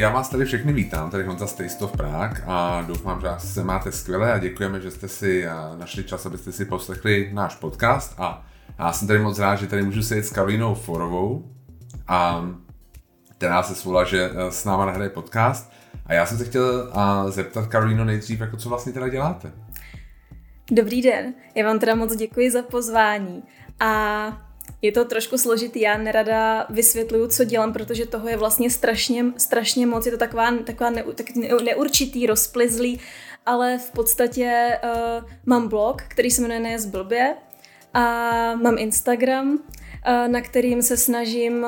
já vás tady všechny vítám, tady Honza z Taste of Prague a doufám, že se máte skvěle a děkujeme, že jste si našli čas, abyste si poslechli náš podcast a já jsem tady moc rád, že tady můžu sedět s Karolínou Forovou, a která se svolila, že e, s náma nahraje podcast. A já jsem se chtěl zeptat Karolíno nejdřív, jako co vlastně teda děláte? Dobrý den, já vám teda moc děkuji za pozvání. A je to trošku složitý, já nerada vysvětluju, co dělám, protože toho je vlastně strašně, strašně moc, je to taková, taková ne, tak neurčitý, rozplizlý, ale v podstatě uh, mám blog, který se jmenuje Nejes blbě a mám Instagram, uh, na kterým se snažím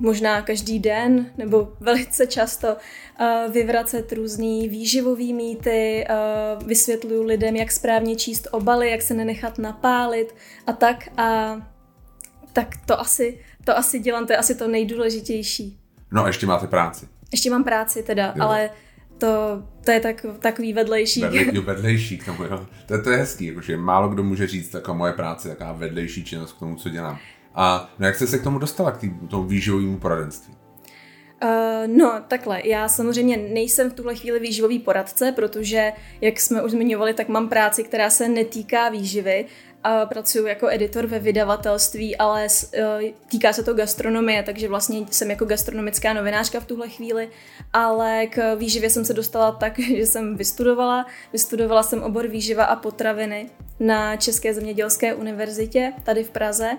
možná každý den nebo velice často uh, vyvracet různý výživový mýty, uh, vysvětluju lidem, jak správně číst obaly, jak se nenechat napálit a tak. A tak to asi, to asi dělám, to je asi to nejdůležitější. No a ještě máte práci. Ještě mám práci teda, jo. ale to, to je tak, takový vedlejší. Vedlej, vedlejší k tomu, jo. To, to je hezký, jakože málo kdo může říct taková moje práce, taková vedlejší činnost k tomu, co dělám. A no jak jste se k tomu dostala, k tý, tomu výživovému poradenství? Uh, no, takhle. Já samozřejmě nejsem v tuhle chvíli výživový poradce, protože, jak jsme už zmiňovali, tak mám práci, která se netýká výživy, a pracuji jako editor ve vydavatelství, ale uh, týká se to gastronomie, takže vlastně jsem jako gastronomická novinářka v tuhle chvíli, ale k výživě jsem se dostala tak, že jsem vystudovala. Vystudovala jsem obor výživa a potraviny na České zemědělské univerzitě tady v Praze,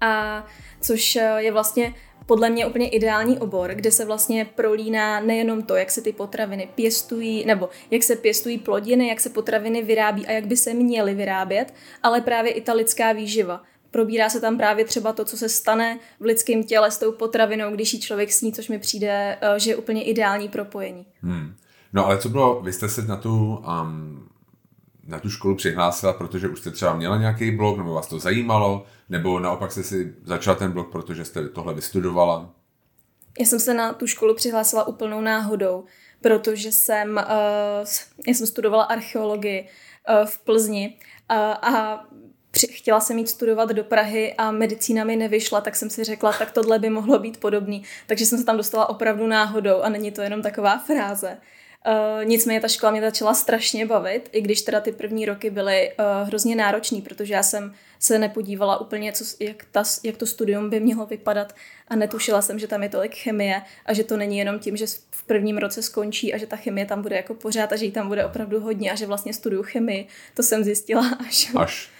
a což eh, je vlastně podle mě úplně ideální obor, kde se vlastně prolíná nejenom to, jak se ty potraviny pěstují, nebo jak se pěstují plodiny, jak se potraviny vyrábí a jak by se měly vyrábět, ale právě i ta lidská výživa. Probírá se tam právě třeba to, co se stane v lidském těle s tou potravinou, když ji člověk sní, což mi přijde, eh, že je úplně ideální propojení. Hmm. No ale co bylo, vy jste se na tu, um, na tu školu přihlásila, protože už jste třeba měla nějaký blog, nebo vás to zajímalo, nebo naopak jste si začala ten blog, protože jste tohle vystudovala? Já jsem se na tu školu přihlásila úplnou náhodou, protože jsem, uh, já jsem studovala archeologii uh, v Plzni uh, a chtěla jsem jít studovat do Prahy a medicína mi nevyšla, tak jsem si řekla, tak tohle by mohlo být podobný. Takže jsem se tam dostala opravdu náhodou a není to jenom taková fráze. Uh, nicméně ta škola mě začala strašně bavit, i když teda ty první roky byly uh, hrozně náročný, protože já jsem se nepodívala úplně, co, jak, ta, jak to studium by mělo vypadat a netušila jsem, že tam je tolik chemie a že to není jenom tím, že v prvním roce skončí a že ta chemie tam bude jako pořád a že jí tam bude opravdu hodně a že vlastně studuju chemii. To jsem zjistila až... Až,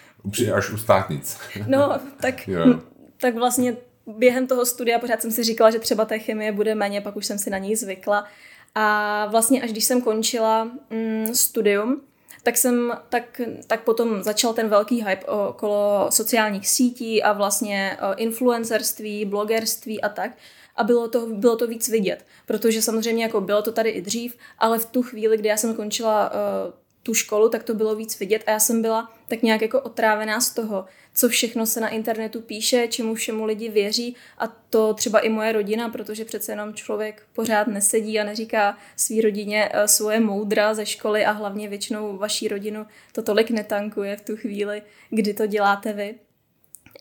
až u státnic. no, tak, tak vlastně během toho studia pořád jsem si říkala, že třeba té chemie bude méně, pak už jsem si na ní zvykla. A vlastně až když jsem končila mm, studium, tak jsem, tak, tak potom začal ten velký hype okolo sociálních sítí a vlastně influencerství, blogerství a tak. A bylo to, bylo to víc vidět, protože samozřejmě jako bylo to tady i dřív, ale v tu chvíli, kdy já jsem končila uh, tu školu, tak to bylo víc vidět a já jsem byla tak nějak jako otrávená z toho, co všechno se na internetu píše, čemu všemu lidi věří a to třeba i moje rodina, protože přece jenom člověk pořád nesedí a neříká svý rodině eh, svoje moudra ze školy a hlavně většinou vaší rodinu to tolik netankuje v tu chvíli, kdy to děláte vy.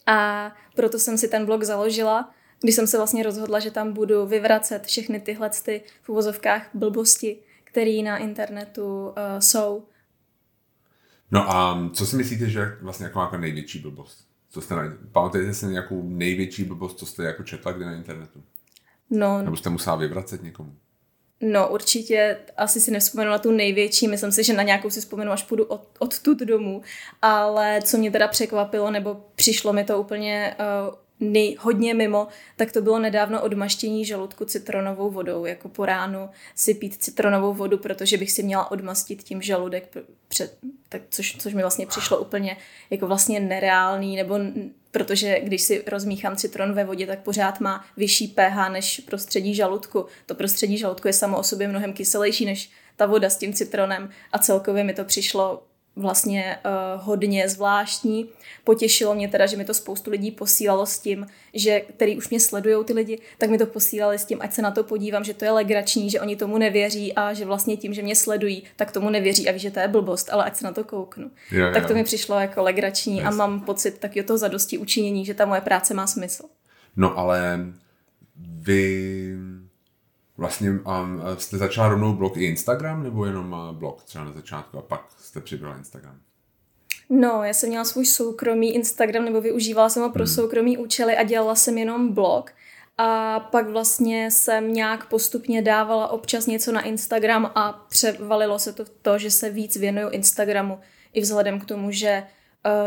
A proto jsem si ten blog založila, když jsem se vlastně rozhodla, že tam budu vyvracet všechny tyhle ty v uvozovkách blbosti, které na internetu uh, jsou No a co si myslíte, že vlastně jako, jako největší blbost? Co jste najde? Pamatujete si nějakou největší blbost, co jste jako četla kde na internetu? No. Nebo jste musela vyvracet někomu? No určitě asi si nevzpomenu na tu největší, myslím si, že na nějakou si vzpomenu, až půjdu od, odtud domů, ale co mě teda překvapilo, nebo přišlo mi to úplně uh, nej, hodně mimo, tak to bylo nedávno odmaštění žaludku citronovou vodou. Jako po ránu si pít citronovou vodu, protože bych si měla odmastit tím žaludek, před, tak což, což mi vlastně přišlo úplně jako vlastně nereálný, nebo protože když si rozmíchám citron ve vodě, tak pořád má vyšší pH než prostředí žaludku. To prostředí žaludku je samo o sobě mnohem kyselější než ta voda s tím citronem a celkově mi to přišlo vlastně uh, hodně zvláštní. Potěšilo mě teda, že mi to spoustu lidí posílalo s tím, že který už mě sledují ty lidi, tak mi to posílali s tím, ať se na to podívám, že to je legrační, že oni tomu nevěří a že vlastně tím, že mě sledují, tak tomu nevěří a ví, že to je blbost, ale ať se na to kouknu. Jo, tak to mi přišlo jako legrační yes. a mám pocit taky toho zadosti učinění, že ta moje práce má smysl. No ale vy Vlastně um, jste začala rovnou blog i Instagram, nebo jenom blog třeba na začátku a pak jste přibrala Instagram? No, já jsem měla svůj soukromý Instagram, nebo využívala jsem ho pro hmm. soukromý účely a dělala jsem jenom blog. A pak vlastně jsem nějak postupně dávala občas něco na Instagram a převalilo se to v to, že se víc věnuju Instagramu. I vzhledem k tomu, že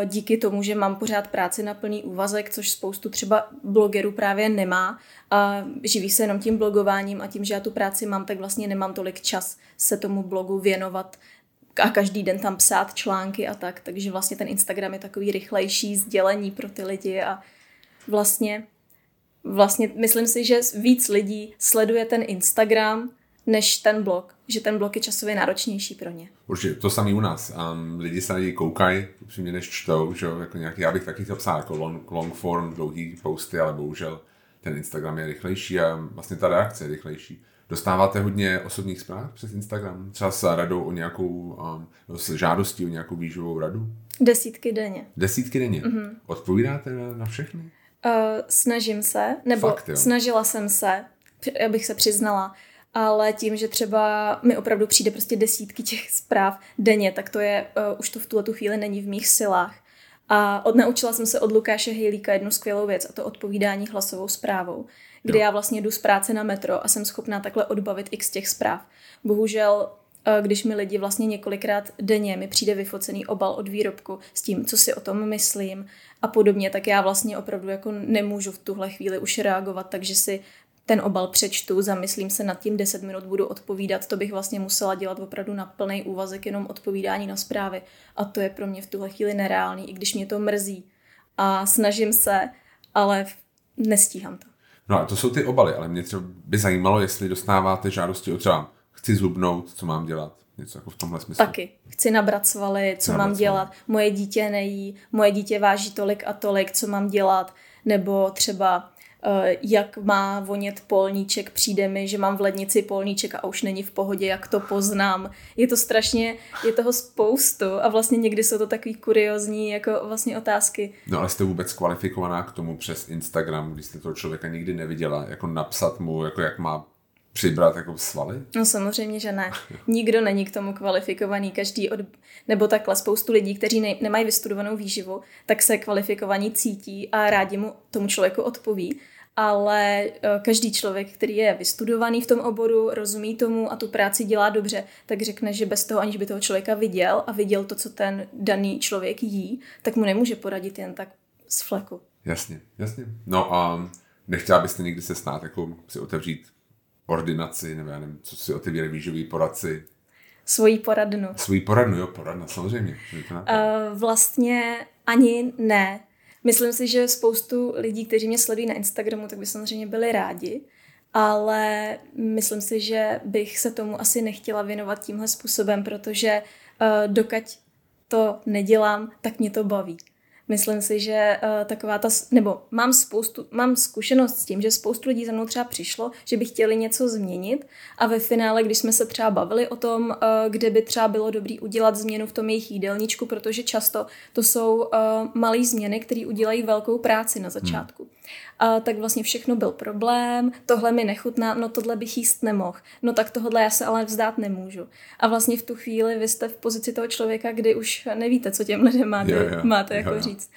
díky tomu, že mám pořád práci na plný úvazek, což spoustu třeba blogerů právě nemá a živí se jenom tím blogováním a tím, že já tu práci mám, tak vlastně nemám tolik čas se tomu blogu věnovat a každý den tam psát články a tak, takže vlastně ten Instagram je takový rychlejší sdělení pro ty lidi a vlastně vlastně myslím si, že víc lidí sleduje ten Instagram, než ten blog, že ten blog je časově náročnější pro ně. Určitě, to samý u nás. Um, lidi se na něj koukají, upřímně než čtou, že jako nějaký, já bych taky chtěl psát jako long, long form, dlouhý posty, ale bohužel ten Instagram je rychlejší a vlastně ta reakce je rychlejší. Dostáváte hodně osobních zpráv přes Instagram? Třeba s radou o nějakou, um, s žádostí o nějakou výživovou radu? Desítky denně. Desítky denně? Mm-hmm. Odpovídáte na, na všechny? Uh, snažím se, nebo Fakt, snažila jsem se, abych se přiznala, ale tím, že třeba mi opravdu přijde prostě desítky těch zpráv denně, tak to je, uh, už to v tuhle tu chvíli není v mých silách. A odnaučila jsem se od Lukáše Hejlíka jednu skvělou věc, a to odpovídání hlasovou zprávou, kdy jo. já vlastně jdu z práce na metro a jsem schopná takhle odbavit x těch zpráv. Bohužel eh, když mi lidi vlastně několikrát denně mi přijde vyfocený obal od výrobku s tím, co si o tom myslím a podobně, tak já vlastně opravdu jako nemůžu v tuhle chvíli už reagovat, takže si ten obal přečtu, zamyslím se nad tím, 10 minut budu odpovídat, to bych vlastně musela dělat opravdu na plný úvazek, jenom odpovídání na zprávy. A to je pro mě v tuhle chvíli nereálný, i když mě to mrzí. A snažím se, ale nestíhám to. No a to jsou ty obaly, ale mě třeba by zajímalo, jestli dostáváte žádosti o třeba chci zubnout, co mám dělat. Něco jako v tomhle smyslu. Taky. Chci nabrat svaly, co nabrat mám dělat. Svaly. Moje dítě nejí, moje dítě váží tolik a tolik, co mám dělat. Nebo třeba jak má vonět polníček, přijde mi, že mám v lednici polníček a už není v pohodě, jak to poznám. Je to strašně, je toho spoustu a vlastně někdy jsou to takový kuriozní jako vlastně otázky. No ale jste vůbec kvalifikovaná k tomu přes Instagram, když jste toho člověka nikdy neviděla, jako napsat mu, jako jak má přibrat jako svaly? No samozřejmě, že ne. Nikdo není k tomu kvalifikovaný. Každý od... Nebo takhle spoustu lidí, kteří ne, nemají vystudovanou výživu, tak se kvalifikovaní cítí a rádi mu tomu člověku odpoví ale eh, každý člověk, který je vystudovaný v tom oboru, rozumí tomu a tu práci dělá dobře, tak řekne, že bez toho, aniž by toho člověka viděl a viděl to, co ten daný člověk jí, tak mu nemůže poradit jen tak z fleku. Jasně, jasně. No a nechtěla byste někdy se snát jako si otevřít ordinaci, nebo já nevím, co si otevírají výživý poradci, Svojí poradnu. Svojí poradnu, jo, poradna, samozřejmě. Uh, vlastně ani ne. Myslím si, že spoustu lidí, kteří mě sledují na Instagramu, tak by samozřejmě byli rádi, ale myslím si, že bych se tomu asi nechtěla věnovat tímhle způsobem, protože uh, dokud to nedělám, tak mě to baví. Myslím si, že uh, taková ta, nebo mám spoustu, mám zkušenost s tím, že spoustu lidí za mnou třeba přišlo, že by chtěli něco změnit a ve finále, když jsme se třeba bavili o tom, uh, kde by třeba bylo dobrý udělat změnu v tom jejich jídelníčku, protože často to jsou uh, malé změny, které udělají velkou práci na začátku. Hmm a tak vlastně všechno byl problém, tohle mi nechutná, no tohle bych jíst nemohl, no tak tohle já se ale vzdát nemůžu. A vlastně v tu chvíli vy jste v pozici toho člověka, kdy už nevíte, co těm lidem máte, yeah, yeah, máte jako yeah. říct.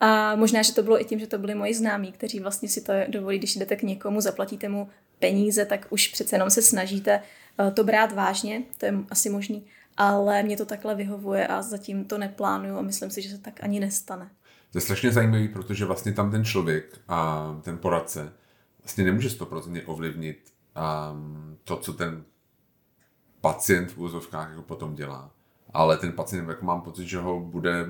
A možná, že to bylo i tím, že to byli moji známí, kteří vlastně si to dovolí, když jdete k někomu, zaplatíte mu peníze, tak už přece jenom se snažíte eh, to brát vážně, to je asi možný, ale mě to takhle vyhovuje a zatím to neplánuju a myslím si, že se tak ani nestane. To je strašně zajímavý, protože vlastně tam ten člověk a ten poradce vlastně nemůže 100% ovlivnit um, to, co ten pacient v úzovkách jako potom dělá. Ale ten pacient, jako mám pocit, že ho bude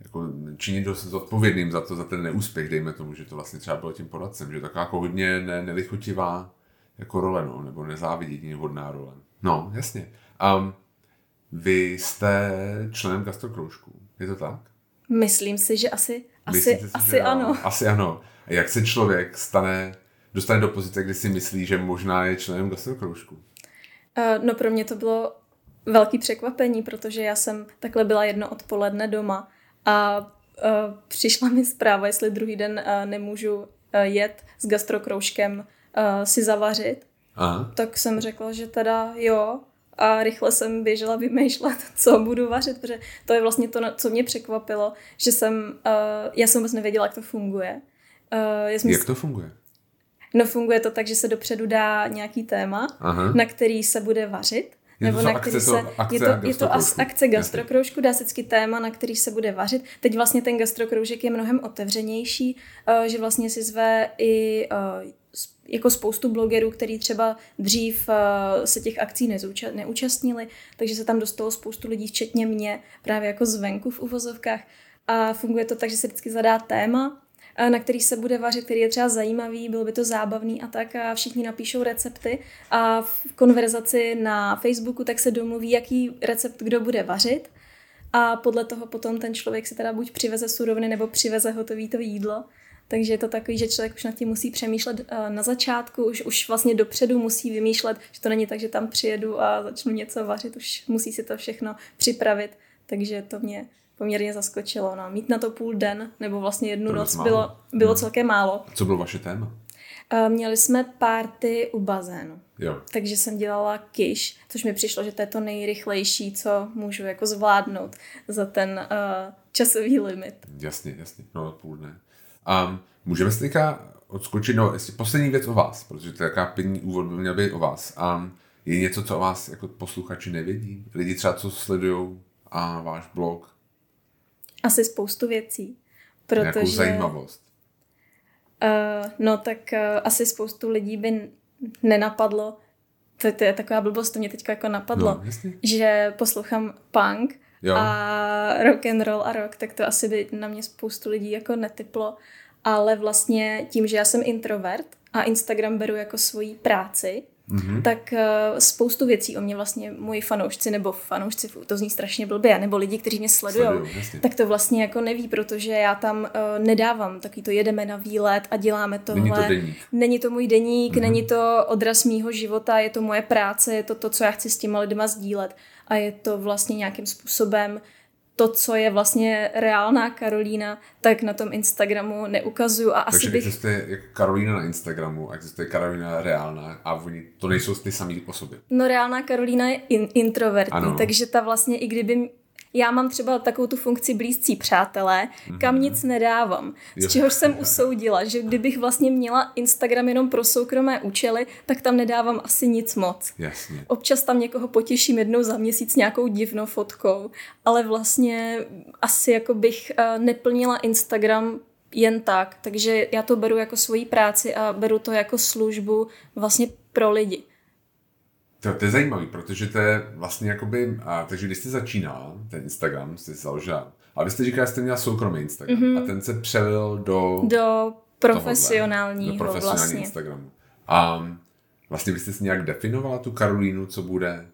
jako činit dost zodpovědným za to, za ten neúspěch, dejme tomu, že to vlastně třeba bylo tím poradcem, že taková jako hodně ne, nelichotivá jako role, no, nebo nezávidění hodná role. No, jasně. Um, vy jste členem gastrokroužku, je to tak? Myslím si, že asi, asi, si, asi že ano. Asi ano. Jak se člověk stane, dostane do pozice, kdy si myslí, že možná je členem gastrokroužku? Uh, no pro mě to bylo velký překvapení, protože já jsem takhle byla jedno odpoledne doma a uh, přišla mi zpráva, jestli druhý den uh, nemůžu uh, jet s gastrokroužkem uh, si zavařit. Aha. tak jsem řekla, že teda jo. A rychle jsem běžela vymýšlet, co budu vařit, protože to je vlastně to, co mě překvapilo, že jsem, uh, já jsem vůbec nevěděla, jak to funguje. Uh, já jsem jak to funguje? No funguje to tak, že se dopředu dá nějaký téma, Aha. na který se bude vařit. Je nebo na který se, akce je to, je to akce gastrokroužku, dá se vždycky téma, na který se bude vařit. Teď vlastně ten gastrokroužek je mnohem otevřenější, uh, že vlastně si zve i uh, jako spoustu blogerů, který třeba dřív uh, se těch akcí neúčastnili, takže se tam dostalo spoustu lidí, včetně mě, právě jako zvenku v uvozovkách. A funguje to tak, že se vždycky zadá téma, na který se bude vařit, který je třeba zajímavý, bylo by to zábavný a tak a všichni napíšou recepty a v konverzaci na Facebooku tak se domluví, jaký recept kdo bude vařit a podle toho potom ten člověk si teda buď přiveze suroviny nebo přiveze hotový to jídlo. Takže je to takový, že člověk už nad tím musí přemýšlet na začátku, už, už vlastně dopředu musí vymýšlet, že to není tak, že tam přijedu a začnu něco vařit, už musí si to všechno připravit. Takže to mě poměrně zaskočilo. No. Mít na to půl den nebo vlastně jednu to noc bylo, bylo hmm. celkem málo. Co bylo vaše téma? Uh, měli jsme párty u bazénu. Jo. Takže jsem dělala kiš, což mi přišlo, že to je to nejrychlejší, co můžu jako zvládnout za ten uh, časový limit. Jasně, jasně. No, půl dne. Um, můžeme se teďka odskočit, no, jestli poslední věc o vás, protože to je jaká první úvod by měl být o vás. Um, je něco, co o vás jako posluchači nevědí? Lidi třeba, co sledují a váš blog, asi spoustu věcí. Protože, Nějakou zajímavost. Uh, no tak uh, asi spoustu lidí by nenapadlo, to, to je taková blbost, to mě teď jako napadlo, no, že poslouchám punk jo. a rock and roll a rock, tak to asi by na mě spoustu lidí jako netyplo, ale vlastně tím, že já jsem introvert a Instagram beru jako svoji práci, mm-hmm. tak uh, spoustu věcí o mě vlastně moji fanoušci nebo fanoušci, to zní strašně blbě, nebo lidi, kteří mě sledují, tak to vlastně jako neví, protože já tam uh, nedávám taky to jedeme na výlet a děláme tohle. Není to deník. Není to můj deník, mm-hmm. není to odraz mýho života, je to moje práce, je to to, co já chci s těma lidma sdílet a je to vlastně nějakým způsobem to, co je vlastně reálná Karolína, tak na tom Instagramu neukazuju. A Takže asi bych... existuje jako Karolína na Instagramu, existuje Karolína reálná a oni, to nejsou ty samé osoby. No reálná Karolína je in, introvertní, ano. takže ta vlastně i kdyby já mám třeba takovou tu funkci blízcí přátelé, kam mhm. nic nedávám. Z čehož jsem usoudila, že kdybych vlastně měla Instagram jenom pro soukromé účely, tak tam nedávám asi nic moc. Jasně. Občas tam někoho potěším jednou za měsíc nějakou divnou fotkou, ale vlastně asi jako bych eh, neplnila Instagram jen tak, takže já to beru jako svoji práci a beru to jako službu vlastně pro lidi. To, to je zajímavé, protože to je vlastně jakoby, a, takže když jste začínala, ten Instagram jste založila, a vy jste říkala, že jste měla soukromý Instagram mm-hmm. a ten se přelil do... Do profesionálního, do profesionální vlastně. Instagramu. A vlastně byste si nějak definovala tu Karolínu, co bude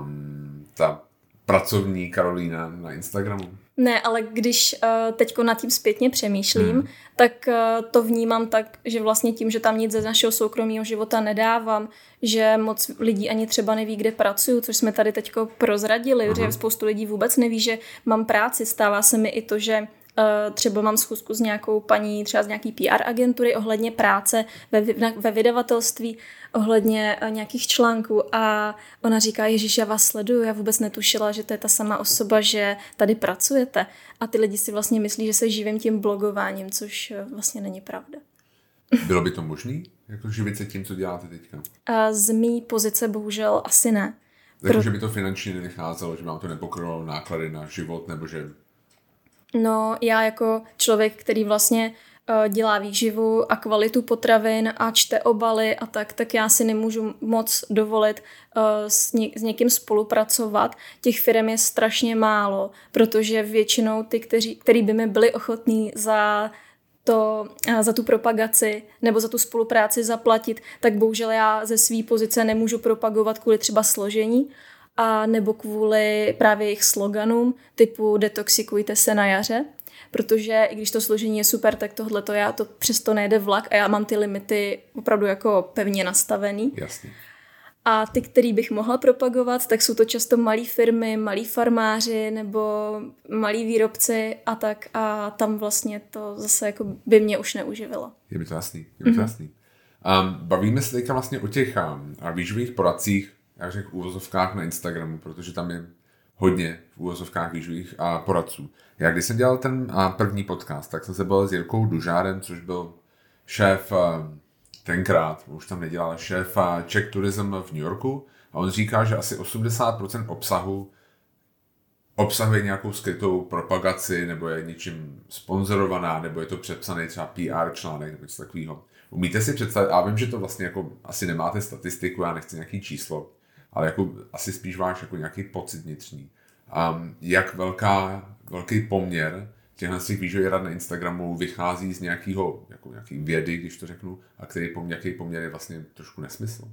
um, ta pracovní Karolína na Instagramu? Ne, ale když uh, teďko nad tím zpětně přemýšlím, hmm. tak uh, to vnímám tak, že vlastně tím, že tam nic ze našeho soukromého života nedávám, že moc lidí ani třeba neví, kde pracuju, což jsme tady teďko prozradili, hmm. že spoustu lidí vůbec neví, že mám práci. Stává se mi i to, že třeba mám schůzku s nějakou paní, třeba z nějaký PR agentury ohledně práce ve, ve vydavatelství, ohledně uh, nějakých článků a ona říká, Ježíš, já vás sleduju, já vůbec netušila, že to je ta sama osoba, že tady pracujete. A ty lidi si vlastně myslí, že se živím tím blogováním, což uh, vlastně není pravda. Bylo by to možné? Jako živit se tím, co děláte teďka? Z mý pozice bohužel asi ne. Takže Pro... že by to finančně nevycházelo, že vám to nepokrylo náklady na život, nebo že No, já jako člověk, který vlastně uh, dělá výživu a kvalitu potravin a čte obaly a tak, tak já si nemůžu moc dovolit uh, s, ně, s někým spolupracovat. Těch firm je strašně málo, protože většinou ty, kteří, který by mi byli ochotní za to, uh, za tu propagaci nebo za tu spolupráci zaplatit, tak bohužel já ze své pozice nemůžu propagovat kvůli třeba složení a nebo kvůli právě jejich sloganům typu detoxikujte se na jaře, protože i když to složení je super, tak tohle to já to přesto nejde vlak a já mám ty limity opravdu jako pevně nastavený. Jasně. A ty, který bych mohla propagovat, tak jsou to často malé firmy, malí farmáři nebo malí výrobci a tak a tam vlastně to zase jako by mě už neuživilo. Je mi to jasný, je mi to mm-hmm. jasný. Um, bavíme se teďka vlastně o těch um, výživových poradcích, jak řekl, úvozovkách na Instagramu, protože tam je hodně v úvozovkách výživových a poradců. Já když jsem dělal ten a, první podcast, tak jsem se byl s Jirkou Dužárem, což byl šéf a, tenkrát, už tam nedělal, šéf a, Czech Tourism v New Yorku a on říká, že asi 80% obsahu obsahuje nějakou skrytou propagaci, nebo je něčím sponzorovaná, nebo je to přepsaný třeba PR článek, nebo něco takového. Umíte si představit, já vím, že to vlastně jako asi nemáte statistiku, já nechci nějaký číslo, ale jako asi spíš váš jako nějaký pocit vnitřní. Um, jak velká, velký poměr těchto těch výživových rad na Instagramu vychází z nějakého, jako nějaký vědy, když to řeknu, a který poměr, jaký poměr je vlastně trošku nesmysl?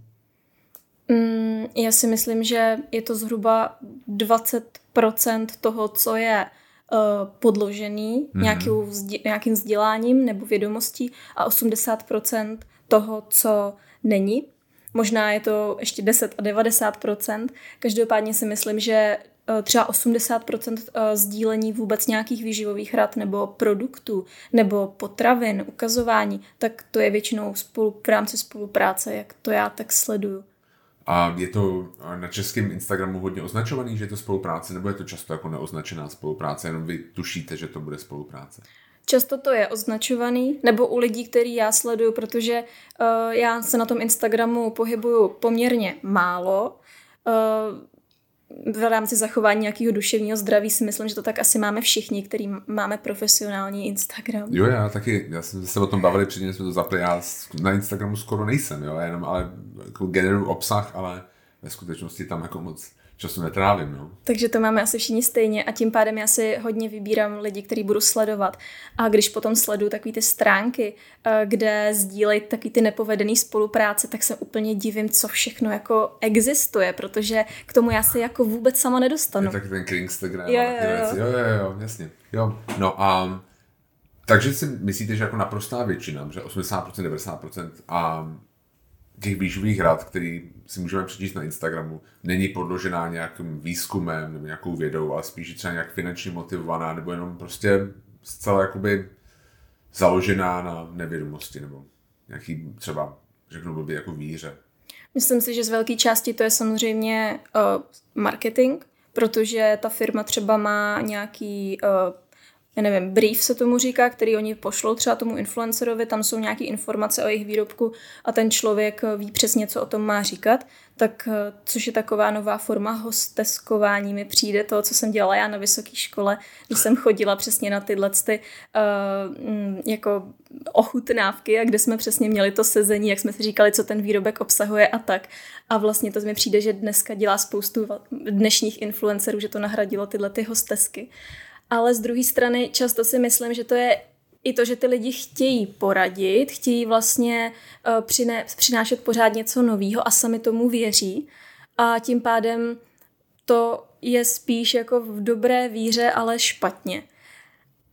Mm, já si myslím, že je to zhruba 20% toho, co je uh, podložený mm-hmm. nějakou vzdi- nějakým vzděláním nebo vědomostí a 80% toho, co není. Možná je to ještě 10 a 90%. Každopádně si myslím, že uh, třeba 80% uh, sdílení vůbec nějakých výživových rad nebo produktů nebo potravin, ukazování, tak to je většinou spolu, v rámci spolupráce, jak to já tak sleduju. A je to na českém Instagramu hodně označovaný, že je to spolupráce, nebo je to často jako neoznačená spolupráce, jenom vy tušíte, že to bude spolupráce? Často to je označovaný, nebo u lidí, který já sleduju, protože uh, já se na tom Instagramu pohybuju poměrně málo. Uh, v rámci zachování nějakého duševního zdraví si myslím, že to tak asi máme všichni, který máme profesionální Instagram. Jo, já taky, já jsem se o tom bavili předtím, jsme to zapli, já na Instagramu skoro nejsem, jo, jenom ale jako generuju obsah, ale ve skutečnosti tam jako moc času netrávím. No. Takže to máme asi všichni stejně a tím pádem já si hodně vybírám lidi, který budu sledovat. A když potom sleduju takové ty stránky, eh, kde sdílejí takový ty nepovedený spolupráce, tak se úplně divím, co všechno jako existuje, protože k tomu já se jako vůbec sama nedostanu. Je taky ten Instagram jo, jo, jo. jo, jo, jo, jasně. Jo. No a takže si myslíte, že jako naprostá většina, že 80%, 90% a těch výživových rad, který si můžeme přečíst na Instagramu, není podložená nějakým výzkumem nebo nějakou vědou, ale spíš třeba nějak finančně motivovaná, nebo jenom prostě zcela jakoby založená na nevědomosti, nebo nějaký třeba, řeknu blbě, jako víře. Myslím si, že z velké části to je samozřejmě uh, marketing, protože ta firma třeba má nějaký uh, já nevím, brief se tomu říká, který oni pošlou třeba tomu influencerovi, tam jsou nějaké informace o jejich výrobku a ten člověk ví přesně, co o tom má říkat, tak eh, což je taková nová forma hosteskování mi přijde, to, co jsem dělala já na vysoké škole, když jsem chodila přesně na tyhle ty, uh, jako ochutnávky a kde jsme přesně měli to sezení, jak jsme si říkali, co ten výrobek obsahuje a tak. A vlastně to mi přijde, že dneska dělá spoustu dnešních influencerů, že to nahradilo tyhle ty hostesky ale z druhé strany často si myslím, že to je i to, že ty lidi chtějí poradit, chtějí vlastně uh, přinášet pořád něco nového a sami tomu věří. A tím pádem to je spíš jako v dobré víře, ale špatně.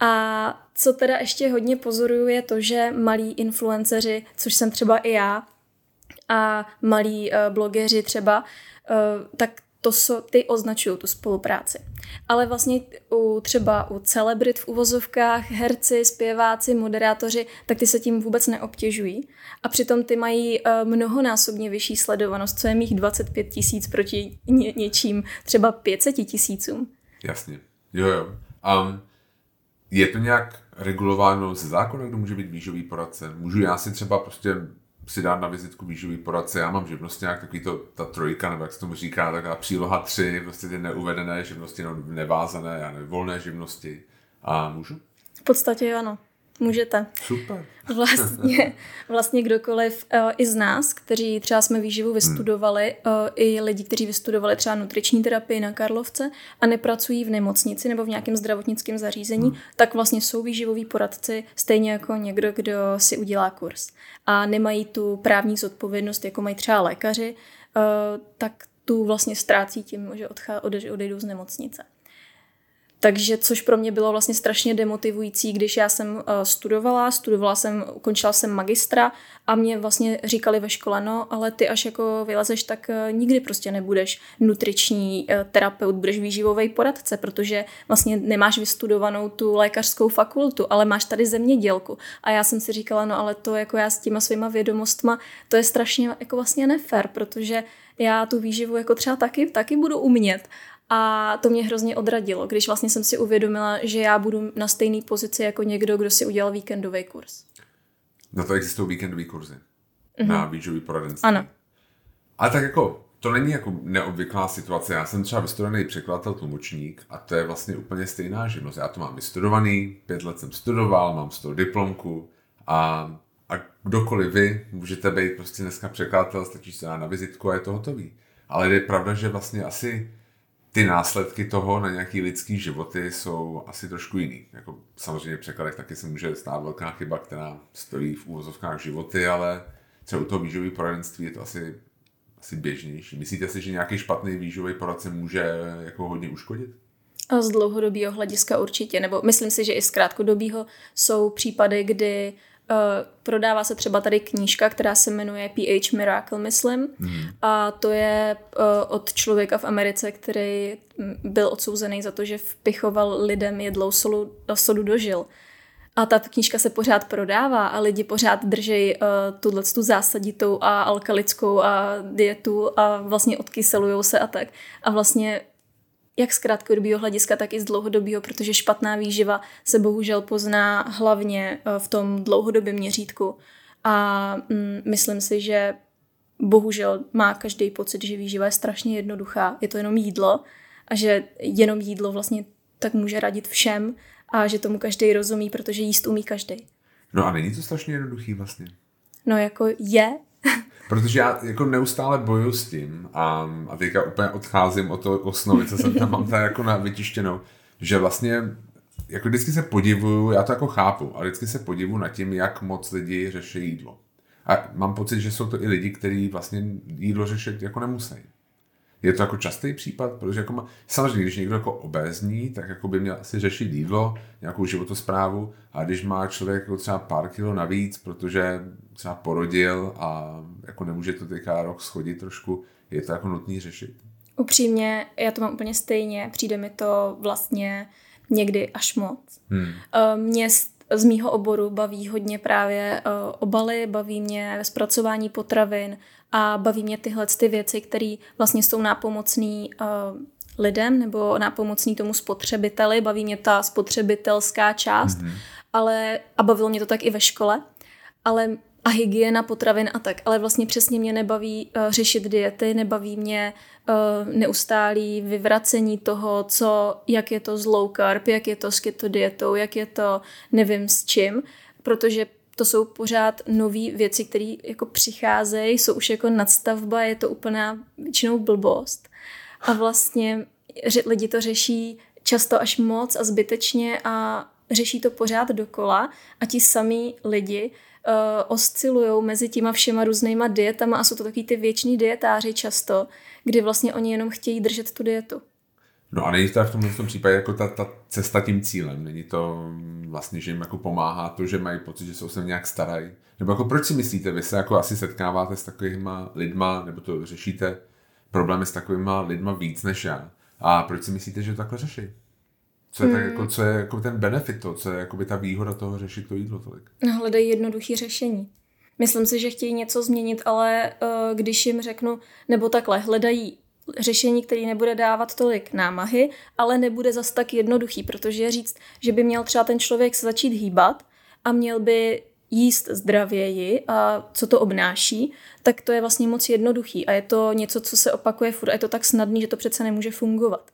A co teda ještě hodně pozoruju je to, že malí influenceři, což jsem třeba i já, a malí uh, blogeři třeba, uh, tak to so, ty označují tu spolupráci. Ale vlastně u, třeba u celebrit v uvozovkách, herci, zpěváci, moderátoři, tak ty se tím vůbec neobtěžují. A přitom ty mají uh, mnohonásobně vyšší sledovanost, co je mých 25 tisíc proti ně, něčím třeba 500 tisícům. Jasně. Jo, jo. Um, je to nějak regulováno ze zákona, kdo může být výživý poradce? Můžu já si třeba prostě si dát na vizitku výživý poradce. Já mám živnost nějak takový to, ta trojka, nebo jak se tomu říká, taková příloha tři, prostě ty neuvedené živnosti, no, nevázané, já nevím, volné živnosti. A můžu? V podstatě ano. Můžete. Super. Vlastně, vlastně kdokoliv uh, i z nás, kteří třeba jsme výživu vystudovali, hmm. uh, i lidi, kteří vystudovali třeba nutriční terapii na Karlovce a nepracují v nemocnici nebo v nějakém zdravotnickém zařízení, hmm. tak vlastně jsou výživoví poradci stejně jako někdo, kdo si udělá kurz. A nemají tu právní zodpovědnost, jako mají třeba lékaři, uh, tak tu vlastně ztrácí tím, že odchá, odejdou z nemocnice. Takže což pro mě bylo vlastně strašně demotivující, když já jsem uh, studovala, studovala jsem, ukončila jsem magistra a mě vlastně říkali ve škole, no ale ty až jako vylezeš, tak uh, nikdy prostě nebudeš nutriční uh, terapeut, budeš výživový poradce, protože vlastně nemáš vystudovanou tu lékařskou fakultu, ale máš tady zemědělku. A já jsem si říkala, no ale to jako já s těma svýma vědomostma, to je strašně jako vlastně nefér, protože já tu výživu jako třeba taky, taky budu umět a to mě hrozně odradilo, když vlastně jsem si uvědomila, že já budu na stejné pozici jako někdo, kdo si udělal víkendový kurz. Na to existují víkendový kurzy. Mm-hmm. Na výživový poradenství. Ano. Ale tak jako, to není jako neobvyklá situace. Já jsem třeba vystudovaný překladatel tlumočník a to je vlastně úplně stejná živnost. Já to mám vystudovaný, pět let jsem studoval, mám z toho diplomku a, a kdokoliv vy můžete být prostě dneska překladatel, stačí se na vizitku a je to hotový. Ale je pravda, že vlastně asi ty následky toho na nějaký lidský životy jsou asi trošku jiný. Jako samozřejmě překladek taky se může stát velká chyba, která stojí v úvozovkách životy, ale třeba u toho výživového poradenství je to asi, asi běžnější. Myslíte si, že nějaký špatný výživový poradce může jako hodně uškodit? A z dlouhodobého hlediska určitě, nebo myslím si, že i z krátkodobého jsou případy, kdy prodává se třeba tady knížka, která se jmenuje PH Miracle, myslím. Hmm. A to je uh, od člověka v Americe, který byl odsouzený za to, že vpichoval lidem jedlou solu, sodu do žil. A ta knížka se pořád prodává a lidi pořád drží uh, tuhle tu zásaditou a alkalickou a dietu a vlastně odkyselují se a tak. A vlastně jak z krátkodobého hlediska, tak i z dlouhodobého, protože špatná výživa se bohužel pozná hlavně eh, v tom dlouhodobém měřítku. A mm, myslím si, že bohužel má každý pocit, že výživa je strašně jednoduchá. Je to jenom jídlo a že jenom jídlo vlastně tak může radit všem a že tomu každý rozumí, protože jíst umí každý. No a není to strašně jednoduchý vlastně? No jako je, Protože já jako neustále boju s tím a, a teďka úplně odcházím od toho osnovy, co jsem tam mám tady jako na vytištěnou, že vlastně jako vždycky se podivuju, já to jako chápu, ale vždycky se podivuju nad tím, jak moc lidi řeší jídlo. A mám pocit, že jsou to i lidi, kteří vlastně jídlo řešit jako nemusí. Je to jako častý případ, protože jako má, samozřejmě, když někdo jako obézní, tak jako by měl asi řešit jídlo, nějakou životosprávu, a když má člověk jako třeba pár kilo navíc, protože třeba porodil a jako nemůže to teďka rok schodit trošku, je to jako nutný řešit. Upřímně, já to mám úplně stejně, přijde mi to vlastně někdy až moc. Hmm. Eh, mě z mýho oboru baví hodně právě uh, obaly, baví mě zpracování potravin a baví mě tyhle ty věci, které vlastně jsou nápomocný uh, lidem nebo nápomocný tomu spotřebiteli. Baví mě ta spotřebitelská část, mm-hmm. ale a bavilo mě to tak i ve škole. Ale a hygiena potravin a tak, ale vlastně přesně mě nebaví uh, řešit diety, nebaví mě neustálý vyvracení toho, co, jak je to z low carb, jak je to s keto dietou, jak je to nevím s čím, protože to jsou pořád nové věci, které jako přicházejí, jsou už jako nadstavba, je to úplná většinou blbost. A vlastně lidi to řeší často až moc a zbytečně a řeší to pořád dokola a ti samí lidi uh, oscilují mezi těma všema různýma dietama a jsou to taky ty věční dietáři často, kdy vlastně oni jenom chtějí držet tu dietu. No a není to v tomhle případě jako ta, ta cesta tím cílem, není to vlastně, že jim jako pomáhá to, že mají pocit, že jsou se nějak starají. Nebo jako proč si myslíte, vy se jako asi setkáváte s takovýma lidma, nebo to řešíte problémy s takovýma lidma víc než já. A proč si myslíte, že to takhle řeší? Co je, hmm. tak, jako, co je jako ten benefit to, co je jako by ta výhoda toho řešit to jídlo tolik? No, hledají jednoduché řešení. Myslím si, že chtějí něco změnit, ale uh, když jim řeknu, nebo takhle, hledají řešení, který nebude dávat tolik námahy, ale nebude zas tak jednoduchý, protože říct, že by měl třeba ten člověk se začít hýbat a měl by jíst zdravěji a co to obnáší, tak to je vlastně moc jednoduchý a je to něco, co se opakuje furt a je to tak snadný, že to přece nemůže fungovat.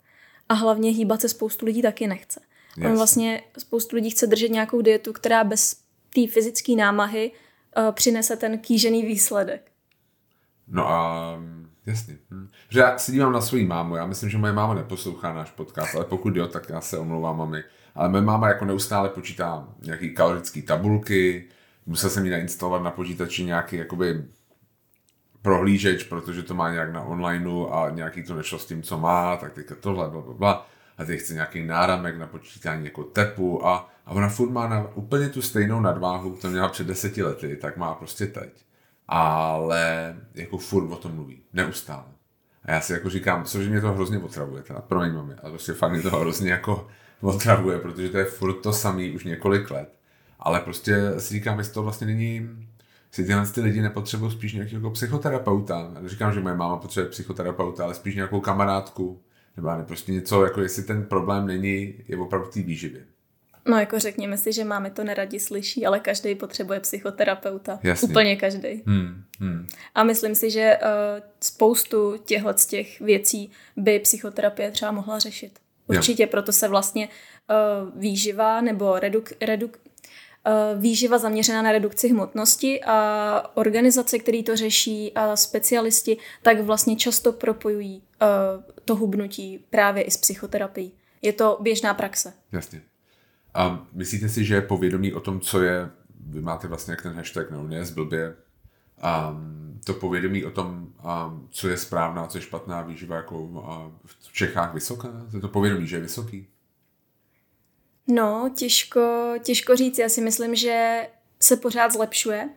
A hlavně hýbat se spoustu lidí taky nechce. Yes. On vlastně spoustu lidí chce držet nějakou dietu, která bez té fyzické námahy přinese ten kýžený výsledek. No a jasně. Hm. Že já se dívám na svou mámu, já myslím, že moje máma neposlouchá náš podcast, ale pokud jo, tak já se omlouvám mami. Ale moje máma jako neustále počítá nějaký kalorické tabulky, musel jsem jí nainstalovat na počítači nějaký jakoby prohlížeč, protože to má nějak na onlineu a nějaký to nešlo s tím, co má, tak teďka tohle, bla, bla, bla. a teď chce nějaký náramek na počítání jako tepu a, a ona furt má na, úplně tu stejnou nadváhu, to měla před deseti lety, tak má prostě teď. Ale jako furt o tom mluví, neustále. A já si jako říkám, což mě to hrozně otravuje, teda promiň mami, ale prostě fakt mě to hrozně jako otravuje, protože to je furt to samý už několik let. Ale prostě si říkám, jestli to vlastně není si tyhle ty lidi nepotřebují spíš nějakého psychoterapeuta. Říkám, že moje máma potřebuje psychoterapeuta, ale spíš nějakou kamarádku, nebo ne, prostě něco, jako jestli ten problém není, je opravdu té výživě. No jako řekněme si, že máme to neradi slyší, ale každý potřebuje psychoterapeuta. Jasně. Úplně každý. Hmm, hmm. A myslím si, že uh, spoustu těchto z těch věcí by psychoterapie třeba mohla řešit. Určitě, jo. proto se vlastně uh, výživa nebo reduk, reduk, uh, výživa zaměřená na redukci hmotnosti a organizace, které to řeší a specialisti, tak vlastně často propojují uh, to hubnutí právě i s psychoterapií. Je to běžná praxe. Jasně. A myslíte si, že povědomí o tom, co je, vy máte vlastně jak ten hashtag, no ne, zblbě, a to povědomí o tom, a co je správná, co je špatná výživa, jako v Čechách vysoká? Je to povědomí, že je vysoký? No, těžko, těžko říct. Já si myslím, že se pořád zlepšuje,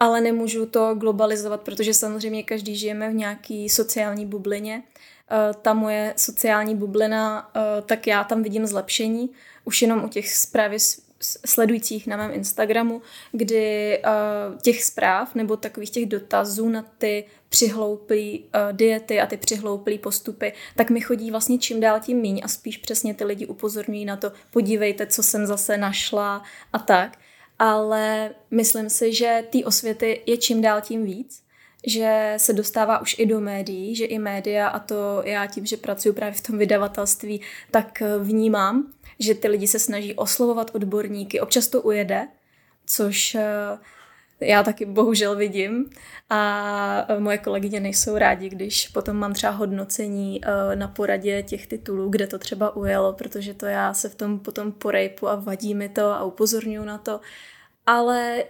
ale nemůžu to globalizovat, protože samozřejmě každý žijeme v nějaký sociální bublině. Eh, ta moje sociální bublina, eh, tak já tam vidím zlepšení. Už jenom u těch zprávy sledujících na mém Instagramu, kdy uh, těch zpráv nebo takových těch dotazů na ty přihlouplý uh, diety a ty přihlouplý postupy, tak mi chodí vlastně čím dál tím míň a spíš přesně ty lidi upozorňují na to, podívejte, co jsem zase našla a tak. Ale myslím si, že ty osvěty je čím dál tím víc že se dostává už i do médií, že i média, a to já tím, že pracuji právě v tom vydavatelství, tak vnímám, že ty lidi se snaží oslovovat odborníky, občas to ujede, což eh, já taky bohužel vidím a moje kolegyně nejsou rádi, když potom mám třeba hodnocení eh, na poradě těch titulů, kde to třeba ujelo, protože to já se v tom potom porejpu a vadí mi to a upozorňuji na to. Ale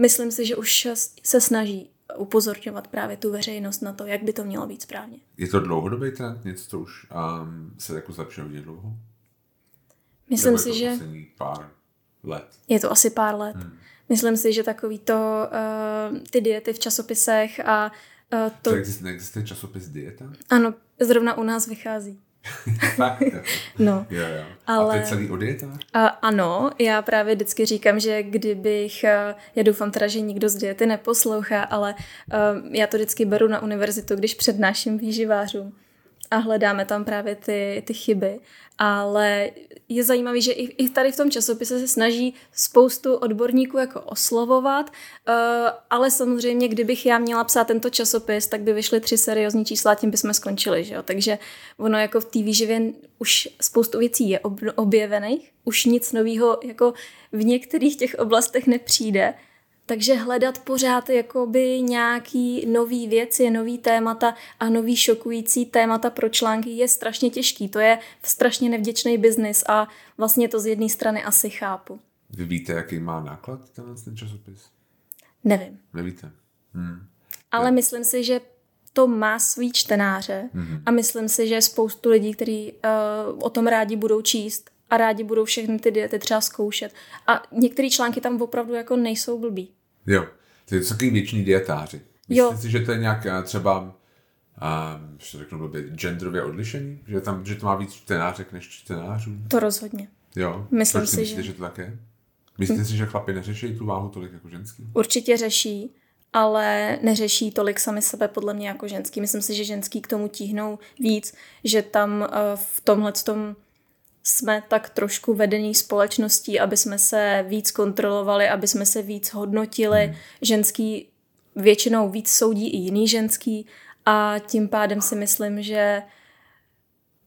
myslím si, že už se snaží upozorňovat právě tu veřejnost na to, jak by to mělo být správně. Je to dlouhodobý trend? Něco, co už um, se jako zlepšuje dlouho? Myslím si, že... pár let. Je to asi pár let. Hmm. Myslím si, že takový to, uh, ty diety v časopisech a uh, to... to existuje, neexistuje časopis dieta? Ano, zrovna u nás vychází. no. Jo, jo. Ale... A to je celý o dietách? A, ano, já právě vždycky říkám, že kdybych, eh, já doufám teda, že nikdo z diety neposlouchá, ale uh, já to vždycky beru na univerzitu, když přednáším výživářům a hledáme tam právě ty, ty chyby. Ale je zajímavé, že i, i tady v tom časopise se snaží spoustu odborníků jako oslovovat, uh, ale samozřejmě, kdybych já měla psát tento časopis, tak by vyšly tři seriózní čísla a tím bychom skončili. Že jo? Takže ono jako v té výživě už spoustu věcí je ob, objevených, už nic nového jako v některých těch oblastech nepřijde, takže hledat pořád jakoby nějaký nový věci, nový témata a nový šokující témata pro články je strašně těžký. To je strašně nevděčný biznis a vlastně to z jedné strany asi chápu. Vy víte, jaký má náklad tenhle ten časopis? Nevím. Nevíte? Hmm. Ale ne. myslím si, že to má svý čtenáře mm-hmm. a myslím si, že spoustu lidí, kteří uh, o tom rádi budou číst a rádi budou všechny ty diety třeba zkoušet. A některé články tam opravdu jako nejsou blbý. Jo, to jsou takový věční dietáři. Myslíte si, že to je nějak eh, třeba um, že řeknu blbě, genderově odlišení? Že, tam, že to má víc čtenářek než čtenářů? To rozhodně. Jo? Myslím Proč si, myslíte, že... že to tak je? Myslíte si, že chlapi neřeší tu váhu tolik jako ženský? Určitě řeší, ale neřeší tolik sami sebe podle mě jako ženský. Myslím si, že ženský k tomu tíhnou víc, že tam uh, v tomhle tom jsme tak trošku vedení společností, aby jsme se víc kontrolovali, aby jsme se víc hodnotili. Hmm. Ženský většinou víc soudí i jiný ženský a tím pádem si myslím, že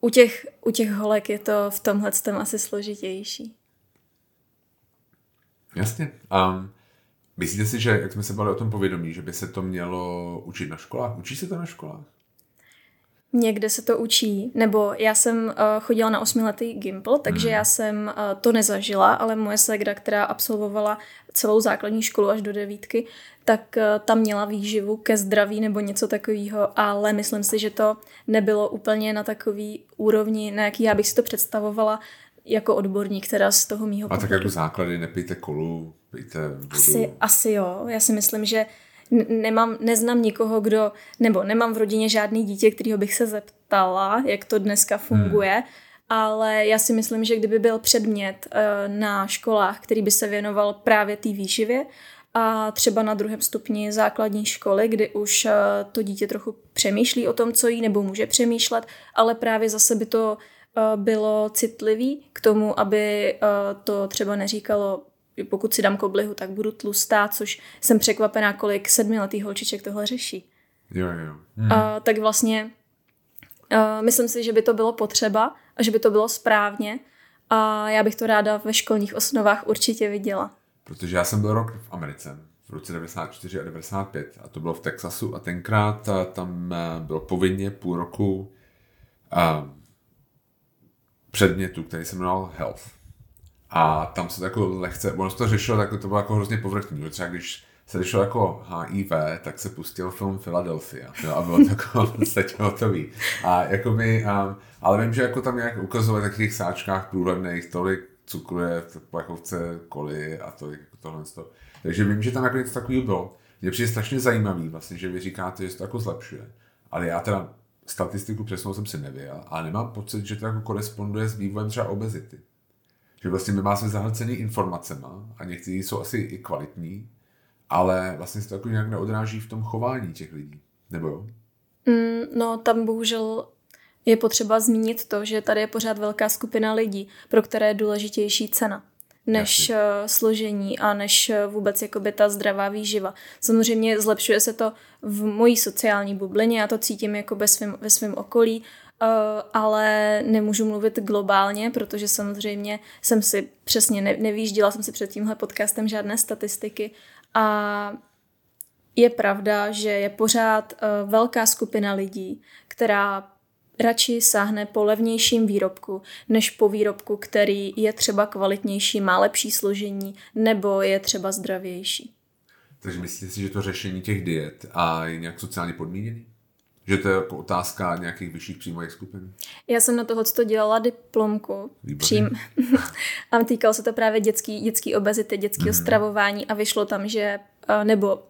u těch, u těch holek je to v tomhle asi složitější. Jasně. Um, myslíte si, že, jak jsme se bavili o tom povědomí, že by se to mělo učit na školách? Učí se to na školách? Někde se to učí, nebo já jsem uh, chodila na osmiletý Gimple, takže hmm. já jsem uh, to nezažila, ale moje segra, která absolvovala celou základní školu až do devítky, tak uh, tam měla výživu ke zdraví nebo něco takového, ale myslím si, že to nebylo úplně na takový úrovni, na jaký já bych si to představovala jako odborník teda z toho mýho A tak jako základy, nepijte kolu, pijte vodu. Asi, asi jo, já si myslím, že nemám, neznám nikoho, kdo, nebo nemám v rodině žádný dítě, kterého bych se zeptala, jak to dneska funguje, hmm. ale já si myslím, že kdyby byl předmět uh, na školách, který by se věnoval právě té výživě, a třeba na druhém stupni základní školy, kdy už uh, to dítě trochu přemýšlí o tom, co jí, nebo může přemýšlet, ale právě zase by to uh, bylo citlivý k tomu, aby to třeba neříkalo pokud si dám koblihu, tak budu tlustá, což jsem překvapená, kolik sedmiletých holčiček tohle řeší. Jo, jo. Hmm. A, tak vlastně a, myslím si, že by to bylo potřeba a že by to bylo správně a já bych to ráda ve školních osnovách určitě viděla. Protože já jsem byl rok v Americe, v roce 94 a 95 a to bylo v Texasu a tenkrát a tam bylo povinně půl roku a, předmětu, který se jmenoval Health. A tam se to jako lehce, ono se to řešilo, tak to bylo jako hrozně povrchní. Třeba když se řešilo jako HIV, tak se pustil film Philadelphia. Jo, a bylo to jako podstatě hotový. A jakoby, um, ale vím, že jako tam nějak ukazovat v takových sáčkách průhledných tolik cukru je v plechovce koli a tolik jako tohle. Takže vím, že tam jako něco takového bylo. Mně přijde strašně zajímavý vlastně, že vy říkáte, že se to jako zlepšuje. Ale já teda statistiku přesnou jsem si nevěděl a nemám pocit, že to jako koresponduje s vývojem třeba obezity že vlastně my máme zahlcený informacemi a někteří jsou asi i kvalitní, ale vlastně se to jako nějak neodráží v tom chování těch lidí, nebo jo? Mm, no tam bohužel je potřeba zmínit to, že tady je pořád velká skupina lidí, pro které je důležitější cena než Jasně. Eh, složení a než eh, vůbec jakoby ta zdravá výživa. Samozřejmě zlepšuje se to v mojí sociální bublině, já to cítím jako ve svém ve svém okolí, ale nemůžu mluvit globálně, protože samozřejmě jsem si přesně ne, nevýždila jsem si před tímhle podcastem žádné statistiky a je pravda, že je pořád uh, velká skupina lidí, která radši sáhne po levnějším výrobku, než po výrobku, který je třeba kvalitnější, má lepší složení, nebo je třeba zdravější. Takže myslíte si, že to řešení těch diet a je nějak sociálně podmíněný? Že to je jako otázka nějakých vyšších příjmových skupin? Já jsem na tohle dělala diplomku. Přím. a týkalo se to právě dětský, dětský obezity, dětského mm. stravování a vyšlo tam, že eh, nebo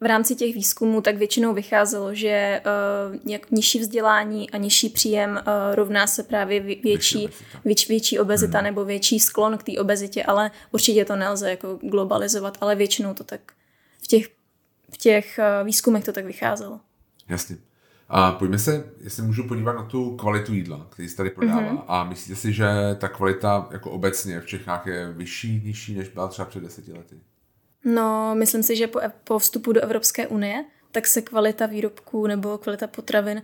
v rámci těch výzkumů tak většinou vycházelo, že uh, jak nižší vzdělání a nižší příjem uh, rovná se právě větší, větší, větší obezita hmm. nebo větší sklon k té obezitě, ale určitě to nelze jako globalizovat, ale většinou to tak v těch, v těch uh, výzkumech to tak vycházelo. Jasně. A pojďme se, jestli můžu podívat na tu kvalitu jídla, který se tady prodává. Mm-hmm. A myslíte si, že ta kvalita jako obecně v Čechách je vyšší, nižší, než byla třeba před deseti lety? No, myslím si, že po, po vstupu do Evropské unie, tak se kvalita výrobků nebo kvalita potravin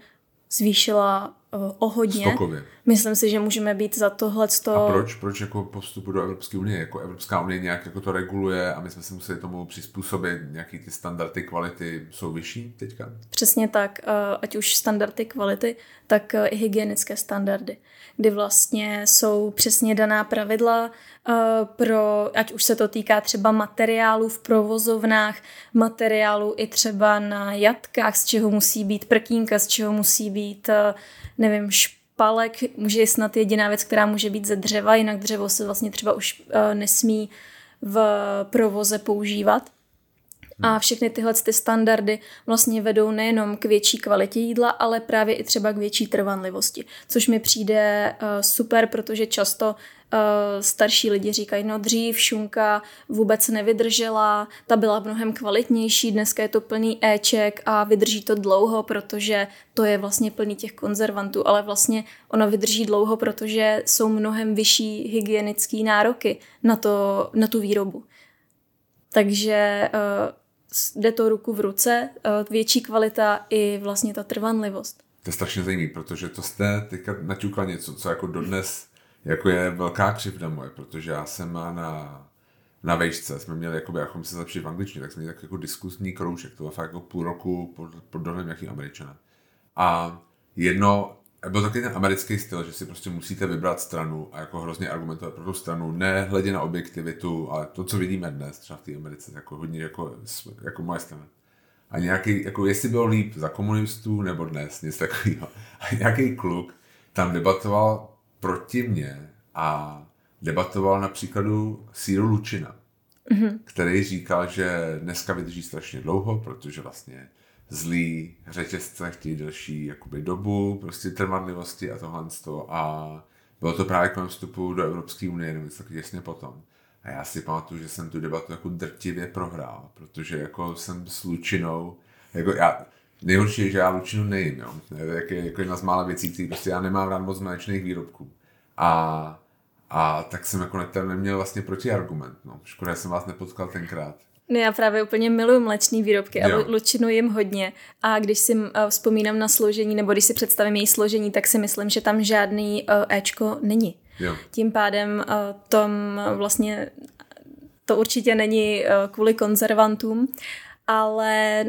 zvýšila o hodně. Stokově. Myslím si, že můžeme být za tohle. A proč? Proč jako po vstupu do Evropské unie? Jako Evropská unie nějak jako to reguluje a my jsme si museli tomu přizpůsobit, nějaký ty standardy kvality jsou vyšší teďka? Přesně tak, uh, ať už standardy kvality, tak uh, i hygienické standardy, kdy vlastně jsou přesně daná pravidla uh, pro, ať už se to týká třeba materiálů v provozovnách, materiálů i třeba na jatkách, z čeho musí být prkínka, z čeho musí být, uh, nevím, špalek, může snad jediná věc, která může být ze dřeva, jinak dřevo se vlastně třeba už nesmí v provoze používat. A všechny tyhle ty standardy vlastně vedou nejenom k větší kvalitě jídla, ale právě i třeba k větší trvanlivosti, což mi přijde uh, super, protože často uh, starší lidi říkají, no dřív šunka vůbec nevydržela, ta byla mnohem kvalitnější, dneska je to plný éček a vydrží to dlouho, protože to je vlastně plný těch konzervantů, ale vlastně ono vydrží dlouho, protože jsou mnohem vyšší hygienické nároky na, to, na tu výrobu. Takže uh, jde to ruku v ruce, eh, větší kvalita i vlastně ta trvanlivost. To je strašně zajímavé, protože to jste teďka naťukla něco, co jako dodnes jako je velká křivda moje, protože já jsem na, na vejšce, jsme měli, jakoby, jako se zlepšit v angličtině, tak jsme měli tak jako diskusní kroužek, to bylo fakt jako půl roku pod, pod dohledem nějaký američana. A jedno, byl taky ten americký styl, že si prostě musíte vybrat stranu a jako hrozně argumentovat pro tu stranu, ne hledě na objektivitu, ale to, co vidíme dnes, třeba v té Americe, jako hodně jako, jako moje strana. A nějaký, jako jestli bylo líp za komunistů nebo dnes, něco takového. A nějaký kluk tam debatoval proti mně a debatoval na příkladu Síru Lučina, mm-hmm. který říkal, že dneska vydrží strašně dlouho, protože vlastně zlý řetězce chtějí delší jakoby dobu, prostě trvanlivosti a tohle a bylo to právě kolem vstupu do Evropské unie, nebo něco těsně potom. A já si pamatuju, že jsem tu debatu jako drtivě prohrál, protože jako jsem s Lučinou, jako já, nejhorší je, že já Lučinu nejím, jo. Jako, jako jedna z mála věcí, které prostě já nemám rád moc mléčných výrobků. A, a tak jsem jako neměl vlastně protiargument, no. Škoda, že jsem vás nepotkal tenkrát. No já právě úplně miluji mléčné výrobky a lučinu jim hodně. A když si vzpomínám na složení, nebo když si představím její složení, tak si myslím, že tam žádný Ečko není. Jo. Tím pádem uh, tom vlastně to určitě není uh, kvůli konzervantům, ale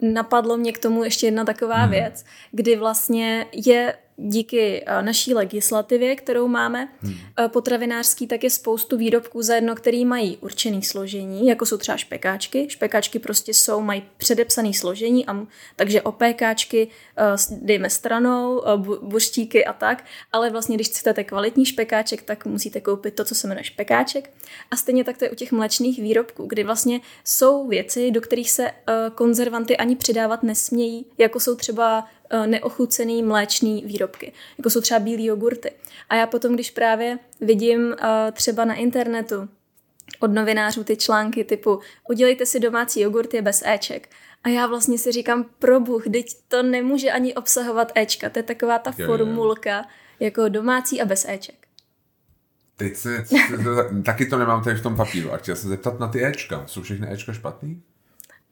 napadlo mě k tomu ještě jedna taková hmm. věc, kdy vlastně je díky eh, naší legislativě, kterou máme, hmm. Eh, potravinářský, tak je spoustu výrobků za jedno, který mají určený složení, jako jsou třeba špekáčky. Špekáčky prostě jsou, mají předepsané složení, a, takže opékáčky eh, dejme stranou, buštíky a tak, ale vlastně, když chcete kvalitní špekáček, tak musíte koupit to, co se jmenuje špekáček. A stejně tak to je u těch mlečných výrobků, kdy vlastně jsou věci, do kterých se konzervanty ani přidávat nesmějí, jako jsou třeba neochucený mléčný výrobky, jako jsou třeba bílé jogurty. A já potom, když právě vidím eh, třeba na internetu od novinářů ty články typu udělejte si domácí jogurty bez éček. A já vlastně si říkám, probuch, teď to nemůže ani obsahovat éčka. To je taková ta je, formulka je. jako domácí a bez éček. Teď se, taky to nemám tady v tom papíru. A chtěl se zeptat na ty éčka. Jsou všechny éčka špatný?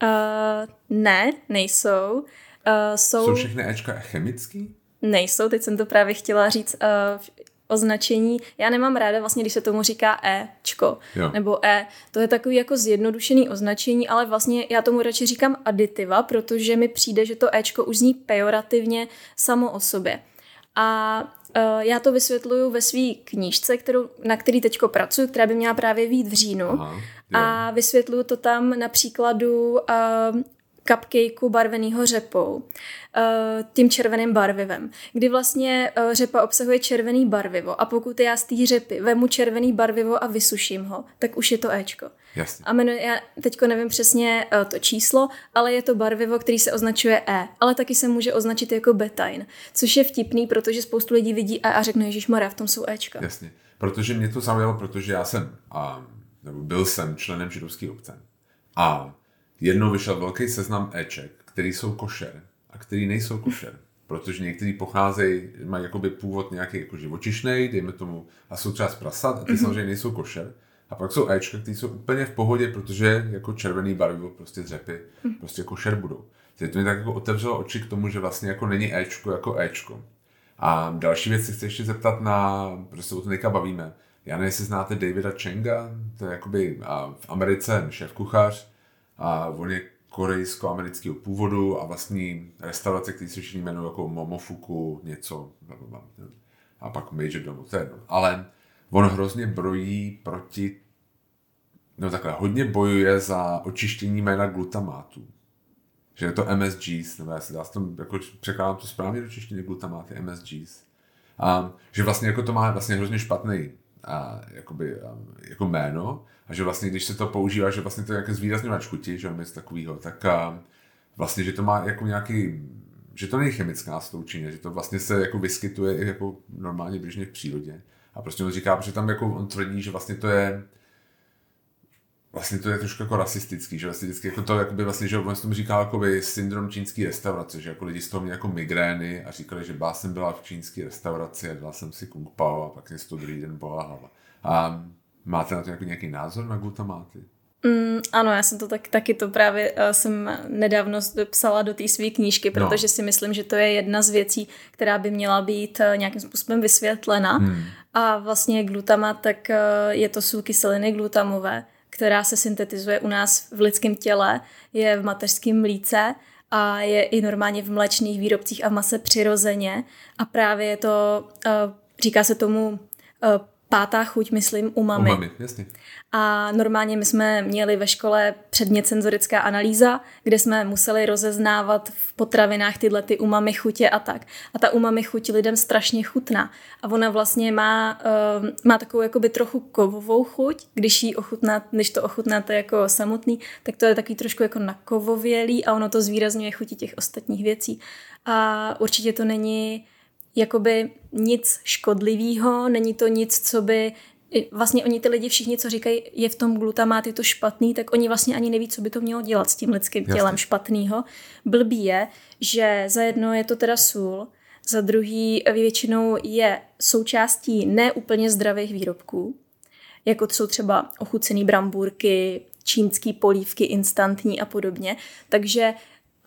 Uh, ne, nejsou. Uh, jsou... jsou všechny Ečka chemický? Nejsou, teď jsem to právě chtěla říct. Uh, označení. Já nemám ráda vlastně, když se tomu říká Ečko jo. nebo E. To je takový jako zjednodušený označení, ale vlastně já tomu radši říkám aditiva, protože mi přijde, že to Ečko už zní pejorativně samo o sobě. A uh, já to vysvětluju ve své knížce, kterou, na který teďko pracuji, která by měla právě vít v říjnu. Aha, a vysvětluju to tam na příkladu uh, cupcakeu barveného řepou, eh, tím červeným barvivem, kdy vlastně eh, řepa obsahuje červený barvivo a pokud já z té řepy vemu červený barvivo a vysuším ho, tak už je to Ečko. Jasně. A jmenuje, já teďko nevím přesně eh, to číslo, ale je to barvivo, který se označuje E, ale taky se může označit jako betain, což je vtipný, protože spoustu lidí vidí E a řekne, Ježíš Maria, v tom jsou Ečka. Jasně, protože mě to zaujalo, protože já jsem, a, nebo byl jsem členem židovské obce. A jednou vyšel velký seznam Eček, který jsou košer a který nejsou košer. Protože někteří pocházejí, mají jakoby původ nějaký jako živočišný, dejme tomu, a jsou třeba z prasat, a ty mm-hmm. samozřejmě nejsou košer. A pak jsou Ečka, které jsou úplně v pohodě, protože jako červený barvivo prostě dřepy mm-hmm. prostě košer budou. Takže to mi tak jako otevřelo oči k tomu, že vlastně jako není Ečko jako Ečko. A další věc si chci ještě zeptat na, protože se o to teďka bavíme. Já nevím, jestli znáte Davida Chenga, to je jakoby v Americe šéf kuchař, a on je korejsko-amerického původu a vlastní restaurace, který se všichni jmenují jako Momofuku, něco, a pak Major Domo, to je jedno. Ale on hrozně brojí proti, no takhle, hodně bojuje za očištění jména glutamátu. Že je to MSGs, nebo já si dá tom, jako překládám to správně do češtiny glutamáty, MSGs. A že vlastně jako to má vlastně hrozně špatný a, jakoby, a, jako jméno a že vlastně, když se to používá, že vlastně to je jako zvýrazňovač chuti, že něco takového, tak a, vlastně, že to má jako nějaký, že to není chemická sloučeně, že to vlastně se jako vyskytuje jako normálně běžně v přírodě. A prostě on říká, že tam jako on tvrdí, že vlastně to je vlastně to je trošku jako rasistický, že vlastně vždycky jako to, jakoby vlastně, že on tomu říkal jako syndrom čínské restaurace, že jako lidi z toho měli jako migrény a říkali, že bá jsem byla v čínské restauraci a dala jsem si kung pao a pak mě toho druhý den bola hlava. A máte na to jako nějaký názor na glutamáty? Mm, ano, já jsem to tak, taky to právě uh, jsem nedávno psala do té své knížky, no. protože no. si myslím, že to je jedna z věcí, která by měla být uh, nějakým způsobem vysvětlena. Hmm. A vlastně glutamat, tak uh, je to sůl kyseliny glutamové, která se syntetizuje u nás v lidském těle, je v mateřském mlíce a je i normálně v mléčných výrobcích a v mase přirozeně. A právě je to, uh, říká se tomu uh, pátá chuť, myslím, umami. Umami, jasně. A normálně my jsme měli ve škole předmět senzorická analýza, kde jsme museli rozeznávat v potravinách tyhle ty umami chutě a tak. A ta umami chuť lidem strašně chutná. A ona vlastně má, uh, má takovou jakoby trochu kovovou chuť, když, jí ochutná, když to ochutnáte jako samotný, tak to je takový trošku jako nakovovělý a ono to zvýrazňuje chuti těch ostatních věcí. A určitě to není jakoby nic škodlivého, není to nic, co by vlastně oni ty lidi všichni, co říkají, je v tom glutamát, je to špatný, tak oni vlastně ani neví, co by to mělo dělat s tím lidským tělem Jasně. špatného. Blbý je, že za jedno je to teda sůl, za druhý většinou je součástí neúplně zdravých výrobků, jako jsou třeba ochucený brambůrky, čínský polívky instantní a podobně. Takže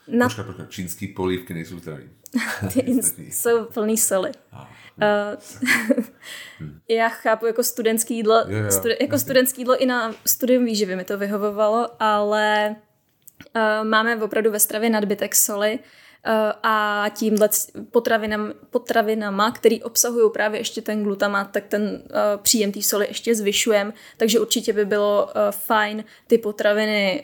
na... Počkej, počkej, čínský polívky nejsou zdraví. Ty jsou plný soli. Uh, já chápu jako studentský jídlo, jo, jo. Studi- jako studentský jídlo i na studium výživy mi to vyhovovalo, ale uh, máme opravdu ve stravě nadbytek soli uh, a tímhle potravinam, potravinama, který obsahují právě ještě ten glutamat, tak ten uh, příjem té soli ještě zvyšujeme, takže určitě by bylo uh, fajn ty potraviny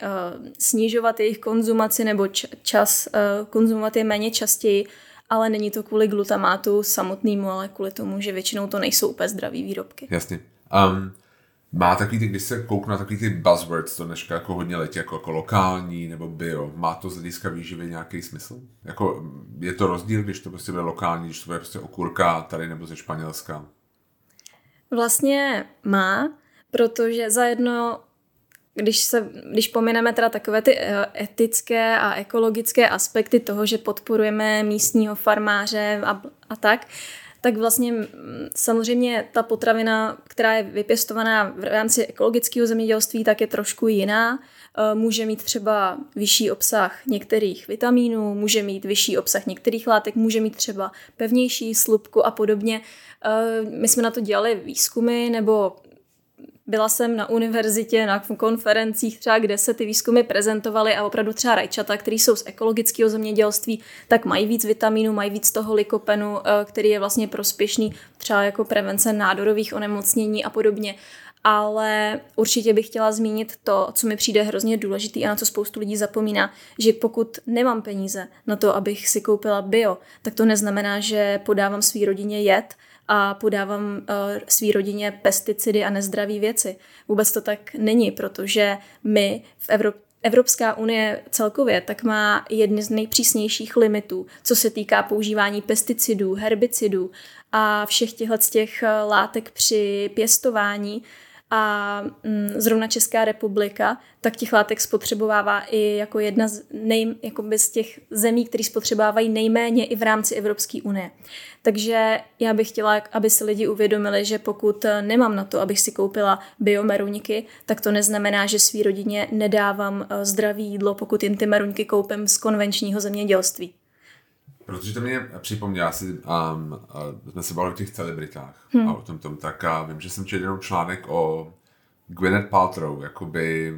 snižovat jejich konzumaci nebo čas konzumovat je méně častěji, ale není to kvůli glutamátu samotnému, ale kvůli tomu, že většinou to nejsou úplně zdraví výrobky. Jasně. Um, má takový ty, když se kouknu na takový ty buzzwords, to dneška jako hodně letí, jako, jako lokální nebo bio, má to z hlediska výživy nějaký smysl? Jako, je to rozdíl, když to prostě bude lokální, když to bude prostě okurka tady nebo ze Španělska? Vlastně má, protože za jedno když, se, když pomineme teda takové ty eh, etické a ekologické aspekty toho, že podporujeme místního farmáře a, a tak, tak vlastně samozřejmě ta potravina, která je vypěstovaná v rámci ekologického zemědělství, tak je trošku jiná. Eh, může mít třeba vyšší obsah některých vitamínů, může mít vyšší obsah některých látek, může mít třeba pevnější slupku a podobně. Eh, my jsme na to dělali výzkumy nebo byla jsem na univerzitě, na konferencích třeba, kde se ty výzkumy prezentovaly a opravdu třeba rajčata, které jsou z ekologického zemědělství, tak mají víc vitamínů, mají víc toho likopenu, eh, který je vlastně prospěšný třeba jako prevence nádorových onemocnění a podobně. Ale určitě bych chtěla zmínit to, co mi přijde hrozně důležitý a na co spoustu lidí zapomíná, že pokud nemám peníze na to, abych si koupila bio, tak to neznamená, že podávám své rodině jed, a podávám uh, svý rodině pesticidy a nezdraví věci. Vůbec to tak není, protože my v Evropě Evropská unie celkově tak má jedny z nejpřísnějších limitů, co se týká používání pesticidů, herbicidů a všech těchto těch eh, látek při pěstování a mm, zrovna Česká republika, tak těch látek spotřebovává i jako jedna z, nej, jakoby z těch zemí, které spotřebávají nejméně i v rámci Evropské unie. Takže já bych chtěla, aby si lidi uvědomili, že pokud nemám na to, abych si koupila biomeruňky, tak to neznamená, že svý rodině nedávám eh, zdravý jídlo, pokud jim ty meruňky koupím z konvenčního zemědělství. Protože to mě připomněl, asi um, uh, jsme se bavili o těch celebritách hmm. a o tom tom, tak a vím, že jsem četl jenom článek o Gwyneth Paltrow, jakoby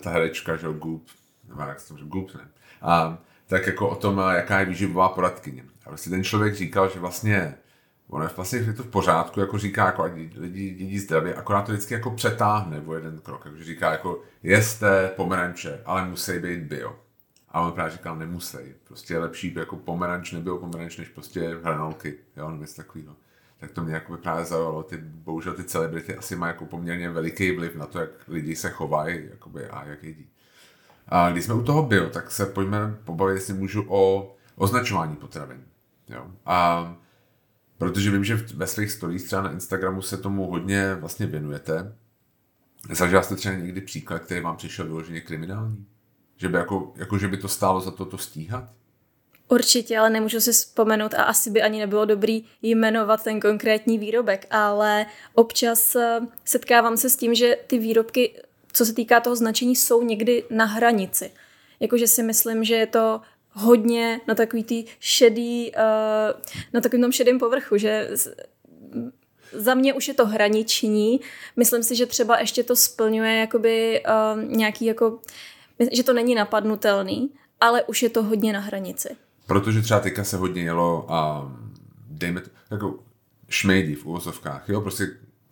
ta herečka, že Goop, nebo jak se to může, Goop, ne, um, tak jako o tom, jaká je výživová poradkyně. A vlastně ten člověk říkal, že vlastně ono je vlastně je to v pořádku, jako říká, jako lidi jedí zdravě, akorát to vždycky jako přetáhne o jeden krok, takže říká jako jeste pomeranče, ale musí být bio. A on právě říkal, nemusí. Prostě je lepší jako pomeranč, nebyl pomeranč, než prostě hranolky, jo, nebo něco takového. Tak to mě jako právě zaujalo. Ty, bohužel ty celebrity asi mají jako poměrně veliký vliv na to, jak lidi se chovají jakoby, a jak jedí. A když jsme u toho byl, tak se pojďme pobavit, jestli můžu, o označování potravin. Jo. A protože vím, že ve svých stories třeba na Instagramu se tomu hodně vlastně věnujete. Zažila jste třeba někdy příklad, který vám přišel vyloženě kriminální? Že by, jako, jako, že by to stálo za to to stíhat? Určitě, ale nemůžu si vzpomenout a asi by ani nebylo dobrý jmenovat ten konkrétní výrobek, ale občas eh, setkávám se s tím, že ty výrobky, co se týká toho značení, jsou někdy na hranici. Jakože si myslím, že je to hodně na takový tý šedý, eh, na takovým tom šedém povrchu, že za mě už je to hraniční. Myslím si, že třeba ještě to splňuje jakoby uh, nějaký jako že to není napadnutelný, ale už je to hodně na hranici. Protože třeba teďka se hodně jelo a dejme to, jako šmejdi v úvozovkách, jo, prostě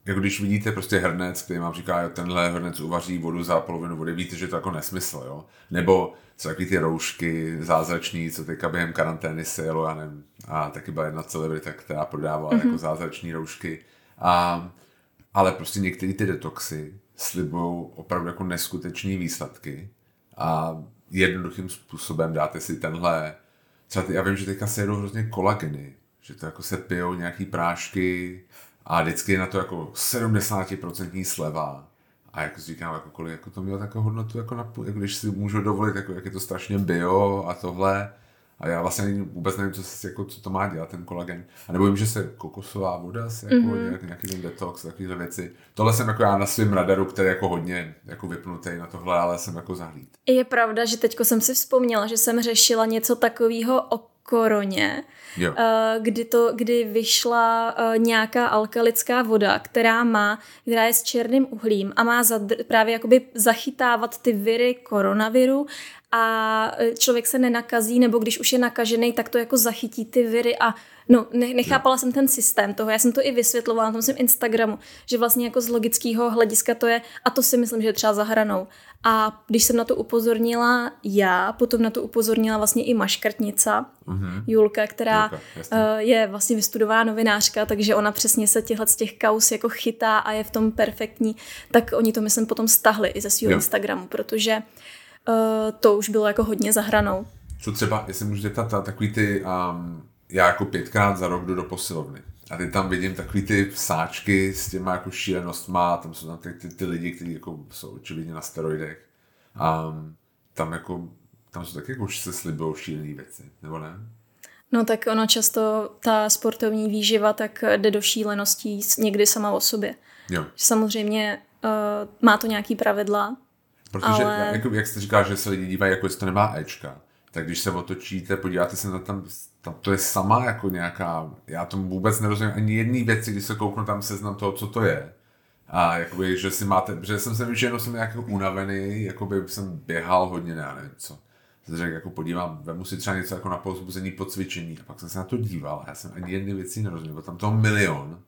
jako když vidíte prostě hrnec, který vám říká, jo, tenhle hrnec uvaří vodu za polovinu vody, víte, že to jako nesmysl, jo. Nebo co takový ty roušky zázrační, co teďka během karantény se jelo, já nevím, a taky byla jedna celebrita, která prodávala mm-hmm. jako zázrační roušky. A, ale prostě některé ty detoxy slibují opravdu jako neskutečné výsledky a jednoduchým způsobem dáte si tenhle, třeba ty, já vím, že teďka se jedou hrozně kolageny, že to jako se pijou nějaký prášky a vždycky je na to jako 70% sleva. A jak říkám, jako kolik jako to mělo takovou hodnotu, jako, na, jako když si můžu dovolit, jako, jak je to strašně bio a tohle. A já vlastně vůbec nevím, co, jako, co to má dělat, ten kolagen. A nebo vím, že se kokosová voda, se jako mm-hmm. nějaký, nějaký ten detox, takovéhle věci. Tohle jsem jako já na svém radaru, který je jako hodně jako vypnutý na tohle, ale jsem jako zahlíd. Je pravda, že teďko jsem si vzpomněla, že jsem řešila něco takového o koroně, jo. Eh, kdy, to, kdy vyšla eh, nějaká alkalická voda, která má, která je s černým uhlím a má zadr, právě jakoby zachytávat ty viry koronaviru a e, člověk se nenakazí, nebo když už je nakažený, tak to jako zachytí ty viry a no, nechápala jsem ten systém toho, já jsem to i vysvětlovala na tom svém Instagramu, že vlastně jako z logického hlediska to je, a to si myslím, že je třeba zahranou. A když jsem na to upozornila já, potom na to upozornila vlastně i maškrtnica, mm-hmm. Julka, která Julka, uh, je vlastně vystudovaná novinářka, takže ona přesně se těchhle z těch kaus jako chytá a je v tom perfektní, tak oni to myslím potom stahli i ze svého Instagramu, protože to už bylo jako hodně zahranou. Co třeba, jestli můžu zeptat, takový ty, um, já jako pětkrát za rok jdu do posilovny. A ty tam vidím takový ty sáčky s těma jako šílenostma, tam jsou tam ty, ty, ty lidi, kteří jako jsou očividně na steroidech. Um, tam jako, tam jsou taky jako už se slibují šílené věci, nebo ne? No tak ono často, ta sportovní výživa tak jde do šíleností někdy sama o sobě. Jo. Samozřejmě uh, má to nějaký pravidla, Protože, ale... jako, jak jste říkal, že se lidi dívají, jako jestli to nemá Ečka, tak když se otočíte, podíváte se na tam, tam to je sama jako nějaká, já tomu vůbec nerozumím ani jedné věci, když se kouknu tam seznam toho, co to je. A jakoby, že si máte, že jsem se že jenom jsem nějak unavený, jakoby jsem běhal hodně, já nevím co. Jsem řekl, jako podívám, vemu si třeba něco jako na pozbuzení po cvičení. A pak jsem se na to díval a já jsem ani jedny věci nerozuměl, byl tam toho milion.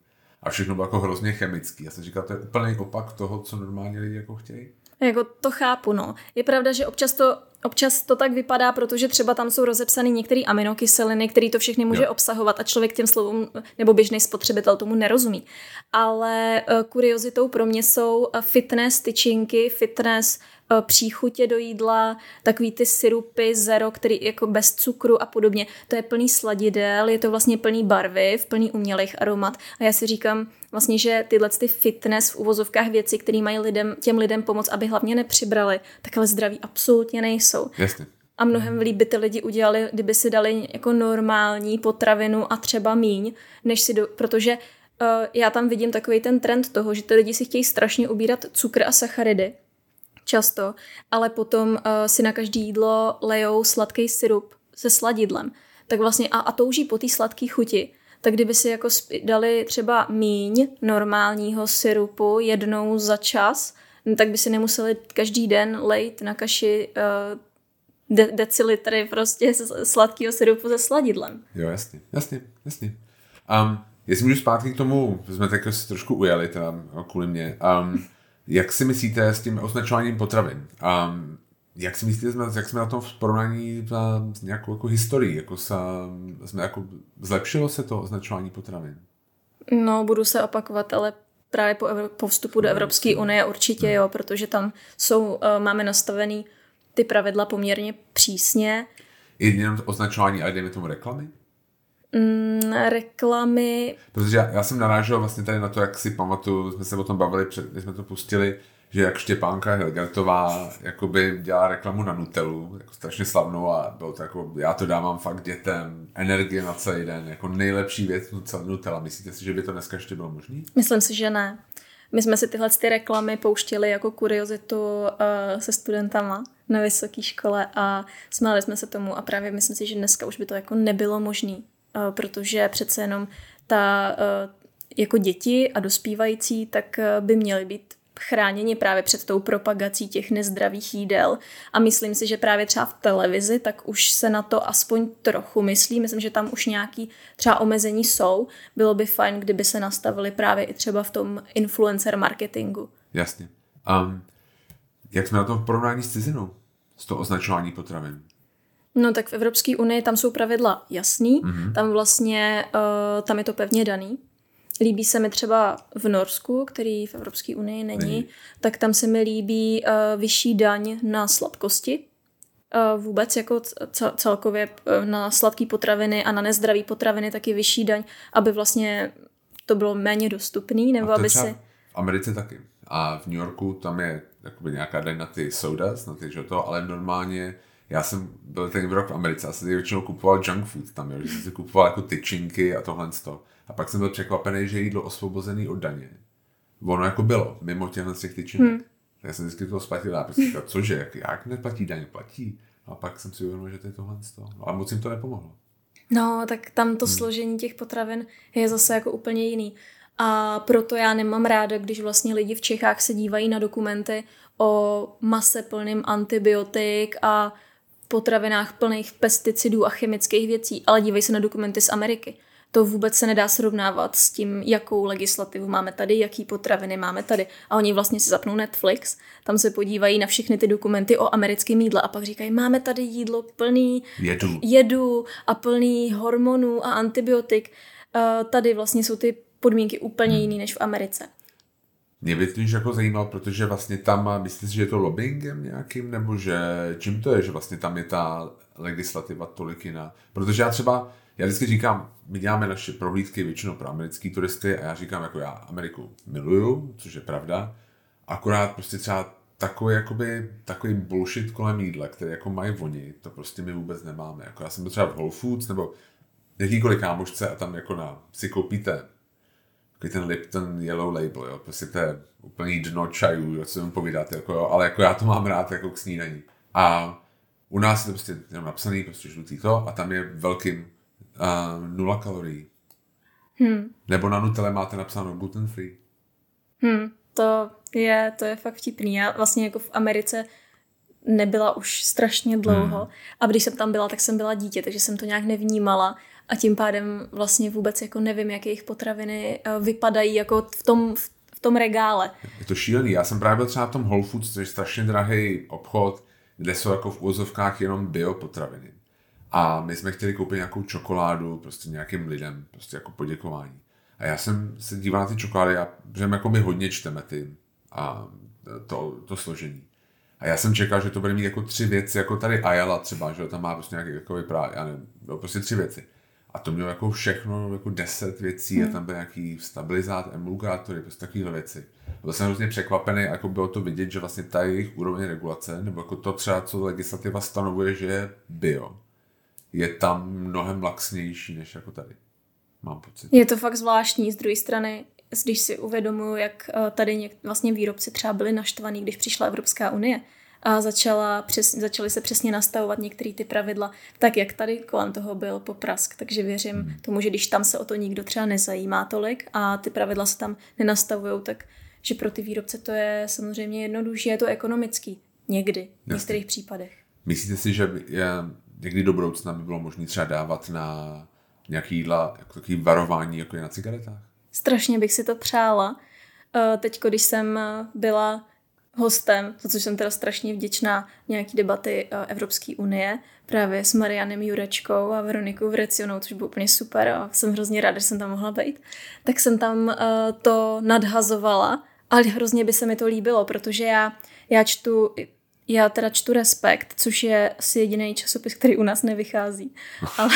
A všechno bylo jako hrozně chemický. Já jsem říkal, to je úplný opak toho, co normálně lidi jako chtějí. Jako to chápu, no. Je pravda, že občas to, občas to tak vypadá, protože třeba tam jsou rozepsány některé aminokyseliny, které to všechny může jo. obsahovat a člověk těm slovům nebo běžný spotřebitel tomu nerozumí. Ale uh, kuriozitou pro mě jsou uh, fitness tyčinky, fitness Eh, příchutě do jídla, takový ty syrupy zero, který jako bez cukru a podobně. To je plný sladidel, je to vlastně plný barviv, plný umělých aromat. A já si říkám vlastně, že tyhle ty fitness v uvozovkách věci, které mají lidem, těm lidem pomoct, aby hlavně nepřibrali, tak ale zdraví absolutně nejsou. Jasně. A mnohem líp by ty lidi udělali, kdyby si dali jako normální potravinu a třeba míň, než si do, protože uh, já tam vidím takový ten trend toho, že ty lidi si chtějí strašně ubírat cukr a sacharidy často, ale potom uh, si na každý jídlo lejou sladký syrup se sladidlem. Tak vlastně a, a touží po té sladké chuti. Tak kdyby si jako dali třeba míň normálního syrupu jednou za čas, tak by si nemuseli každý den lejt na kaši uh, de- decilitry prostě sladkého syrupu se sladidlem. Jo, jasně, jasně, jasně. Um, jestli můžu zpátky k tomu, jsme tak trošku ujeli teda kvůli mě. Um, jak si myslíte s tím označováním potravin? A jak si myslíte, jak jsme na tom v porovnání s nějakou jako historií? Jako se, jsme jako, zlepšilo se to označování potravin? No, budu se opakovat, ale právě po, po vstupu do Evropské unie určitě hmm. jo, protože tam jsou, uh, máme nastavený ty pravidla poměrně přísně. Jenom označování, ale dejme tomu reklamy? Mm, reklamy. Protože já, já jsem narážel vlastně tady na to, jak si pamatuju, jsme se o tom bavili, před, když jsme to pustili, že jak Štěpánka Helgertová jakoby dělá reklamu na Nutelu, jako strašně slavnou a bylo to jako, já to dávám fakt dětem, energie na celý den, jako nejlepší věc Nutella. Myslíte si, že by to dneska ještě bylo možné? Myslím si, že ne. My jsme si tyhle ty reklamy pouštěli jako kuriozitu uh, se studentama na vysoké škole a smáli jsme se tomu a právě myslím si, že dneska už by to jako nebylo možné. Eh, protože přece jenom ta eh, jako děti a dospívající, tak eh, by měly být chráněni právě před tou propagací těch nezdravých jídel. A myslím si, že právě třeba v televizi, tak už se na to aspoň trochu myslí. Myslím, že tam už nějaký třeba omezení jsou. Bylo by fajn, kdyby se nastavili právě i třeba v tom influencer marketingu. Jasně. Um, jak jsme na tom v porovnání s cizinou? Z toho označování potravin? No tak v Evropské unii tam jsou pravidla jasný, mm-hmm. tam vlastně, uh, tam je to pevně daný. Líbí se mi třeba v Norsku, který v Evropské unii není, není, tak tam se mi líbí uh, vyšší daň na sladkosti. Uh, vůbec jako celkově uh, na sladké potraviny a na nezdravé potraviny taky vyšší daň, aby vlastně to bylo méně dostupný, nebo aby si... V Americe taky. A v New Yorku tam je jakoby nějaká daň na ty sodas, na ty to, ale normálně já jsem byl ten rok v Americe a jsem většinou kupoval junk food tam, jo, že jsem si kupoval jako tyčinky a tohle to. A pak jsem byl překvapený, že jídlo osvobozený od daně. Ono jako bylo, mimo těchto těch tyčinek. Hmm. Já jsem vždycky to splatil a prostě říkal, cože, jak, jak neplatí daně, platí. A pak jsem si uvědomil, že to je tohle to. No, a moc jim to nepomohlo. No, tak tam to hmm. složení těch potravin je zase jako úplně jiný. A proto já nemám ráda, když vlastně lidi v Čechách se dívají na dokumenty o mase plným antibiotik a potravinách plných pesticidů a chemických věcí, ale dívej se na dokumenty z Ameriky. To vůbec se nedá srovnávat s tím, jakou legislativu máme tady, jaký potraviny máme tady. A oni vlastně si zapnou Netflix, tam se podívají na všechny ty dokumenty o americkém jídle a pak říkají, máme tady jídlo plný jedu, jedu a plný hormonů a antibiotik. Uh, tady vlastně jsou ty podmínky úplně jiný než v Americe. Mě by to jako zajímalo, protože vlastně tam, myslíš, že je to lobbyingem nějakým, nebo že čím to je, že vlastně tam je ta legislativa tolik jiná? Protože já třeba, já vždycky říkám, my děláme naše prohlídky většinou pro americký turisty a já říkám, jako já Ameriku miluju, což je pravda, akorát prostě třeba takový, jakoby, takový bullshit kolem jídla, který jako mají oni, to prostě my vůbec nemáme. Jako já jsem třeba v Whole Foods nebo jakýkoliv kámošce a tam jako na, si koupíte takový ten Lipton Yellow Label, jo, prostě to je úplný dno čajů, jo, co jim povídat, jako jo, ale jako já to mám rád jako k snídaní. A u nás je to prostě jenom napsaný, prostě žlutý to a tam je velkým uh, nula kalorií. Hmm. Nebo na Nutelle máte napsáno gluten free. Hmm, to je, to je fakt vtipný. Já vlastně jako v Americe nebyla už strašně dlouho hmm. a když jsem tam byla, tak jsem byla dítě, takže jsem to nějak nevnímala a tím pádem vlastně vůbec jako nevím, jak jejich potraviny eh, vypadají jako v tom, v tom regále. Je to šílený. Já jsem právě byl třeba v tom Whole Foods, což je strašně drahý obchod, kde jsou jako v úzovkách jenom biopotraviny. A my jsme chtěli koupit nějakou čokoládu prostě nějakým lidem, prostě jako poděkování. A já jsem se díval na ty čokolády a že jako my hodně čteme ty a to, to složení. A já jsem čekal, že to bude mít jako tři věci, jako tady Ayala třeba, že tam má prostě nějaký jako vypadá, já nevím, no, prostě tři věci. A to mělo jako všechno, jako deset věcí hmm. a tam byl nějaký stabilizát, emulgátory, prostě takovéhle věci. A byl jsem hrozně překvapený, jako bylo to vidět, že vlastně ta jejich úroveň regulace, nebo jako to třeba, co legislativa stanovuje, že je bio, je tam mnohem laxnější než jako tady. Mám pocit. Je to fakt zvláštní. Z druhé strany, když si uvědomuji, jak eh, tady něk- vlastně výrobci třeba byli naštvaní, když přišla Evropská unie, a začala přes, začaly se přesně nastavovat některé ty pravidla, tak jak tady kolem toho byl poprask. Takže věřím hmm. tomu, že když tam se o to nikdo třeba nezajímá tolik a ty pravidla se tam nenastavují, tak že pro ty výrobce to je samozřejmě jednodušší, je to ekonomický někdy, v některých případech. Myslíte si, že je, někdy do budoucna by bylo možné třeba dávat na nějaký jídla, jako takový varování, jako je na cigaretách? Strašně bych si to přála. Eh, teď, když jsem byla hostem, za což jsem teda strašně vděčná, nějaký debaty eh, Evropské unie, právě s Marianem Jurečkou a Veronikou Vrecionou, což bylo úplně super a jsem hrozně ráda, že jsem tam mohla být, tak jsem tam uh, to nadhazovala, ale hrozně by se mi to líbilo, protože já, já čtu já teda čtu Respekt, což je asi jediný časopis, který u nás nevychází, ale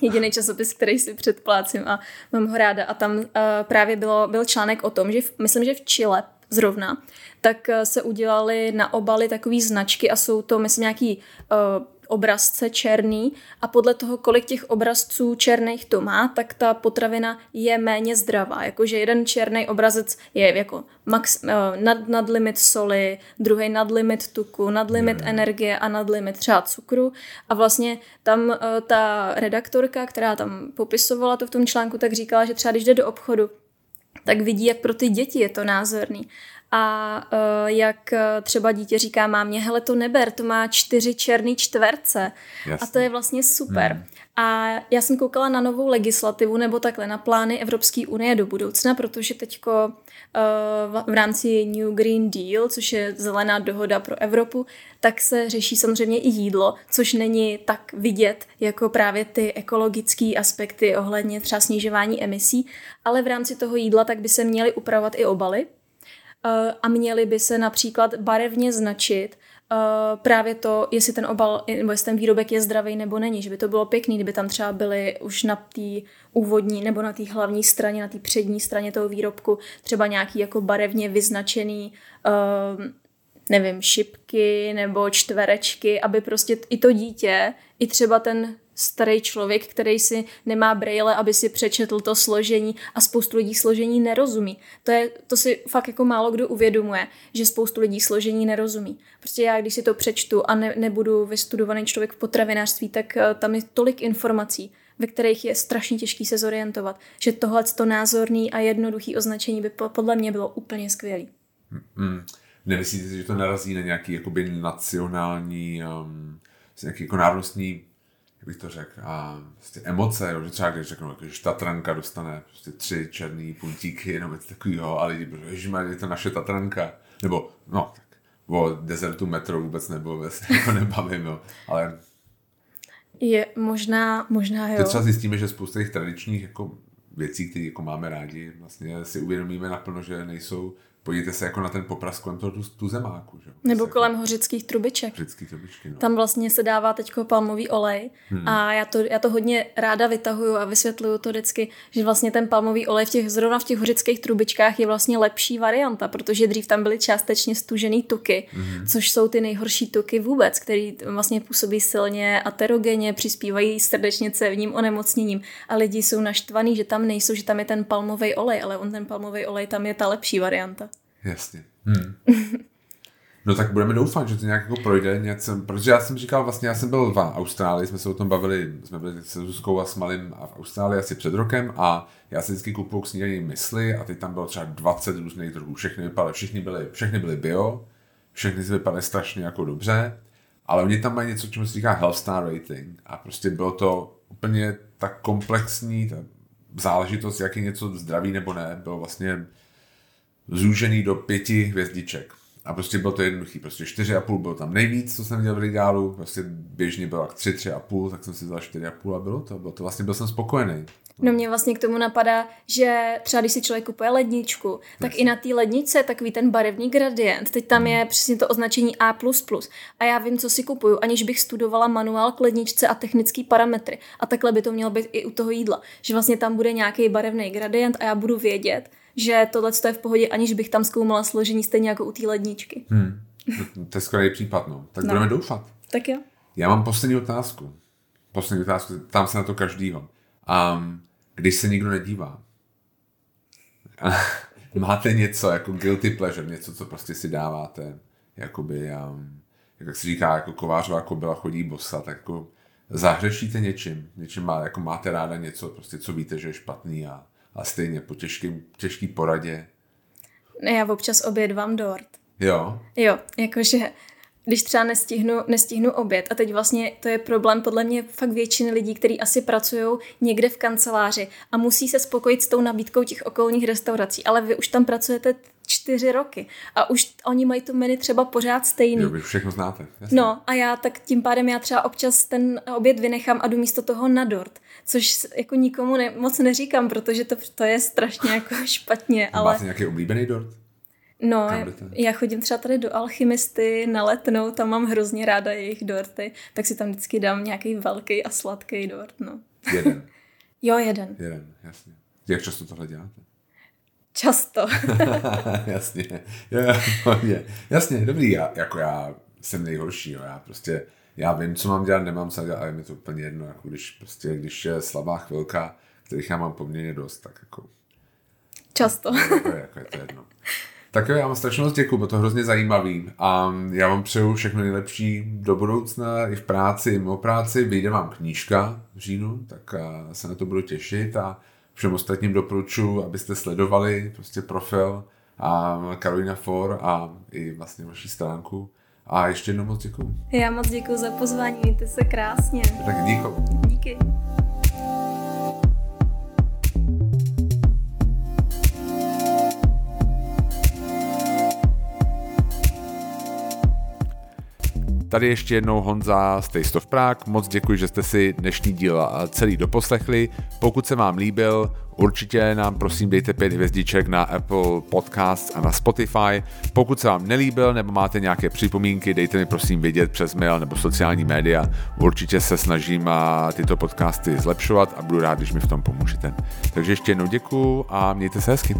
jediný časopis, který si předplácím a mám ho ráda. A tam uh, právě bylo, byl článek o tom, že v, myslím, že v Chile zrovna, tak eh, se udělali na obaly takové značky a jsou to, myslím, nějaký uh, obrazce černý a podle toho, kolik těch obrazců černých to má, tak ta potravina je méně zdravá. Jakože jeden černý obrazec je jako max, uh, nad, nad limit soli, druhý nad limit tuku, nad limit mm. energie a nad limit třeba cukru. A vlastně tam ta redaktorka, která tam popisovala to v tom článku, tak říkala, že třeba když jde do obchodu, tak vidí, jak pro ty děti je to názorný. a uh, jak třeba dítě říká mámě, hele to neber, to má čtyři černý čtverce Jasně. a to je vlastně super. Hmm. A já jsem koukala na novou legislativu nebo takhle na plány Evropské unie do budoucna, protože teďko uh, v rámci New Green Deal, což je zelená dohoda pro Evropu, tak se řeší samozřejmě i jídlo, což není tak vidět jako právě ty ekologické aspekty ohledně třeba snižování emisí, ale v rámci toho jídla tak by se měly upravovat i obaly, uh, a měly by se například barevně značit uh, právě to, jestli ten obal nebo jestli ten výrobek je zdravý nebo není, že by to bylo pěkný, kdyby tam třeba byly už na té úvodní nebo na té hlavní straně, na té přední straně toho výrobku třeba nějaký jako barevně vyznačený uh, nevím, šipky nebo čtverečky, aby prostě i to dítě, i třeba ten starý člověk, který si nemá brejle, aby si přečetl to složení a spoustu lidí složení nerozumí. To, je, to si fakt jako málo kdo uvědomuje, že spoustu lidí složení nerozumí. Prostě já, když si to přečtu a ne, nebudu vystudovaný člověk v potravinářství, tak uh, tam je tolik informací, ve kterých je strašně těžký se zorientovat, že tohle to názorný a jednoduchý označení by podle mě bylo úplně skvělý. Hmm. Nemyslíte si, že to narazí na nějaký jakoby nacionální, um, nějaký jako národnostní jak bych to řekl, a prostě emoce, jo, že třeba když řeknu, jako, že Tatranka dostane prostě tři černý puntíky, jenom něco takového, a lidi budou, že je to naše Tatranka, nebo no, tak o desertu metro vůbec nebo vůbec jako nebavím, jo, ale je možná, možná jo. Teď třeba zjistíme, že spousta těch tradičních jako věcí, které jako máme rádi, vlastně si uvědomíme naplno, že nejsou podívejte se jako na ten popras kolem toho tu, tu zemáku. Že? Nebo jako kolem jako... hořických trubiček. Hořický trubičky, no. Tam vlastně se dává teď palmový olej hmm. a já to, já to hodně ráda vytahuju a vysvětluju to vždycky, že vlastně ten palmový olej v těch, zrovna v těch hořických trubičkách je vlastně lepší varianta, protože dřív tam byly částečně stužený tuky, hmm. což jsou ty nejhorší tuky vůbec, které vlastně působí silně aterogenně, přispívají srdečně cévním onemocněním a lidi jsou naštvaní, že tam nejsou, že tam je ten palmový olej, ale on ten palmový olej tam je ta lepší varianta. Jasně. Hmm. No tak budeme doufat, že to nějak jako projde něco, protože já jsem říkal, vlastně já jsem byl v Austrálii, jsme se o tom bavili, jsme byli se Zuzkou a s Malým v Austrálii asi před rokem a já si vždycky kupuju k snídaní mysli a teď tam bylo třeba 20 různých druhů, všechny vypadaly, všichni byly, všechny byly bio, všechny si vypadaly strašně jako dobře, ale oni tam mají něco, čemu se říká Health Star Rating a prostě bylo to úplně tak komplexní ta záležitost, jak je něco zdravý nebo ne, bylo vlastně zúžený do pěti hvězdiček. A prostě bylo to jednoduchý, prostě 4,5 bylo tam nejvíc, co jsem viděl v regálu, prostě běžně bylo tak 3, 3,5, tak jsem si vzal 4,5 a bylo to, bylo to vlastně byl jsem spokojený. No mě vlastně k tomu napadá, že třeba když si člověk kupuje ledničku, tak Jasně. i na té ledničce takový ten barevný gradient, teď tam je hmm. přesně to označení A++. A já vím, co si kupuju, aniž bych studovala manuál k ledničce a technické parametry. A takhle by to mělo být i u toho jídla. Že vlastně tam bude nějaký barevný gradient a já budu vědět, že tohle je v pohodě, aniž bych tam zkoumala složení stejně jako u té ledničky. Hmm. To je skvělý případ, no. Tak no. budeme doufat. Tak jo. Já mám poslední otázku. Poslední otázku, tam se na to každýho. Um, když se nikdo nedívá, máte něco jako guilty pleasure, něco, co prostě si dáváte, jakoby, um, jak se říká, jako kovářová kobila chodí bosa, tak jako zahřešíte něčím, něčím má, jako máte ráda něco, prostě co víte, že je špatný a a stejně po těžký, těžký poradě. Ne, já občas obědvám dort. Jo? Jo, jakože když třeba nestihnu, nestihnu oběd a teď vlastně to je problém podle mě fakt většiny lidí, kteří asi pracují někde v kanceláři a musí se spokojit s tou nabídkou těch okolních restaurací, ale vy už tam pracujete čtyři roky a už oni mají tu menu třeba pořád stejný. Jo, vy všechno znáte. Jasně. No a já tak tím pádem já třeba občas ten oběd vynechám a jdu místo toho na dort, což jako nikomu ne, moc neříkám, protože to, to je strašně jako špatně. Ale... Máte nějaký oblíbený dort? No, já chodím třeba tady do Alchymisty na letnou, tam mám hrozně ráda jejich dorty, tak si tam vždycky dám nějaký velký a sladký dort, no. Jeden? jo, jeden. Jeden, jasně. Jak často tohle děláte? Často. jasně. jasně. Jasně, dobrý, já, jako já jsem nejhorší, jo. já prostě, já vím, co mám dělat, nemám se dělat, ale je mi to úplně jedno, jako když prostě, když je slabá chvilka, kterých já mám poměrně dost, tak jako... Často. Jako, jako je to jedno. Tak jo, já vám strašně moc děkuji, bylo to hrozně zajímavý a já vám přeju všechno nejlepší do budoucna i v práci, i mimo práci. Vyjde vám knížka v říjnu, tak se na to budu těšit a všem ostatním doporučuji, abyste sledovali prostě profil a Karolina For a i vlastně vaši stránku. A ještě jednou moc děkuju. Já moc děkuji za pozvání, mějte se krásně. Tak díky. Díky. Tady ještě jednou Honza z Taste of Prague. Moc děkuji, že jste si dnešní díl celý doposlechli. Pokud se vám líbil, určitě nám prosím dejte pět hvězdiček na Apple Podcasts a na Spotify. Pokud se vám nelíbil nebo máte nějaké připomínky, dejte mi prosím vědět přes mail nebo sociální média. Určitě se snažím tyto podcasty zlepšovat a budu rád, když mi v tom pomůžete. Takže ještě jednou děkuji a mějte se hezky.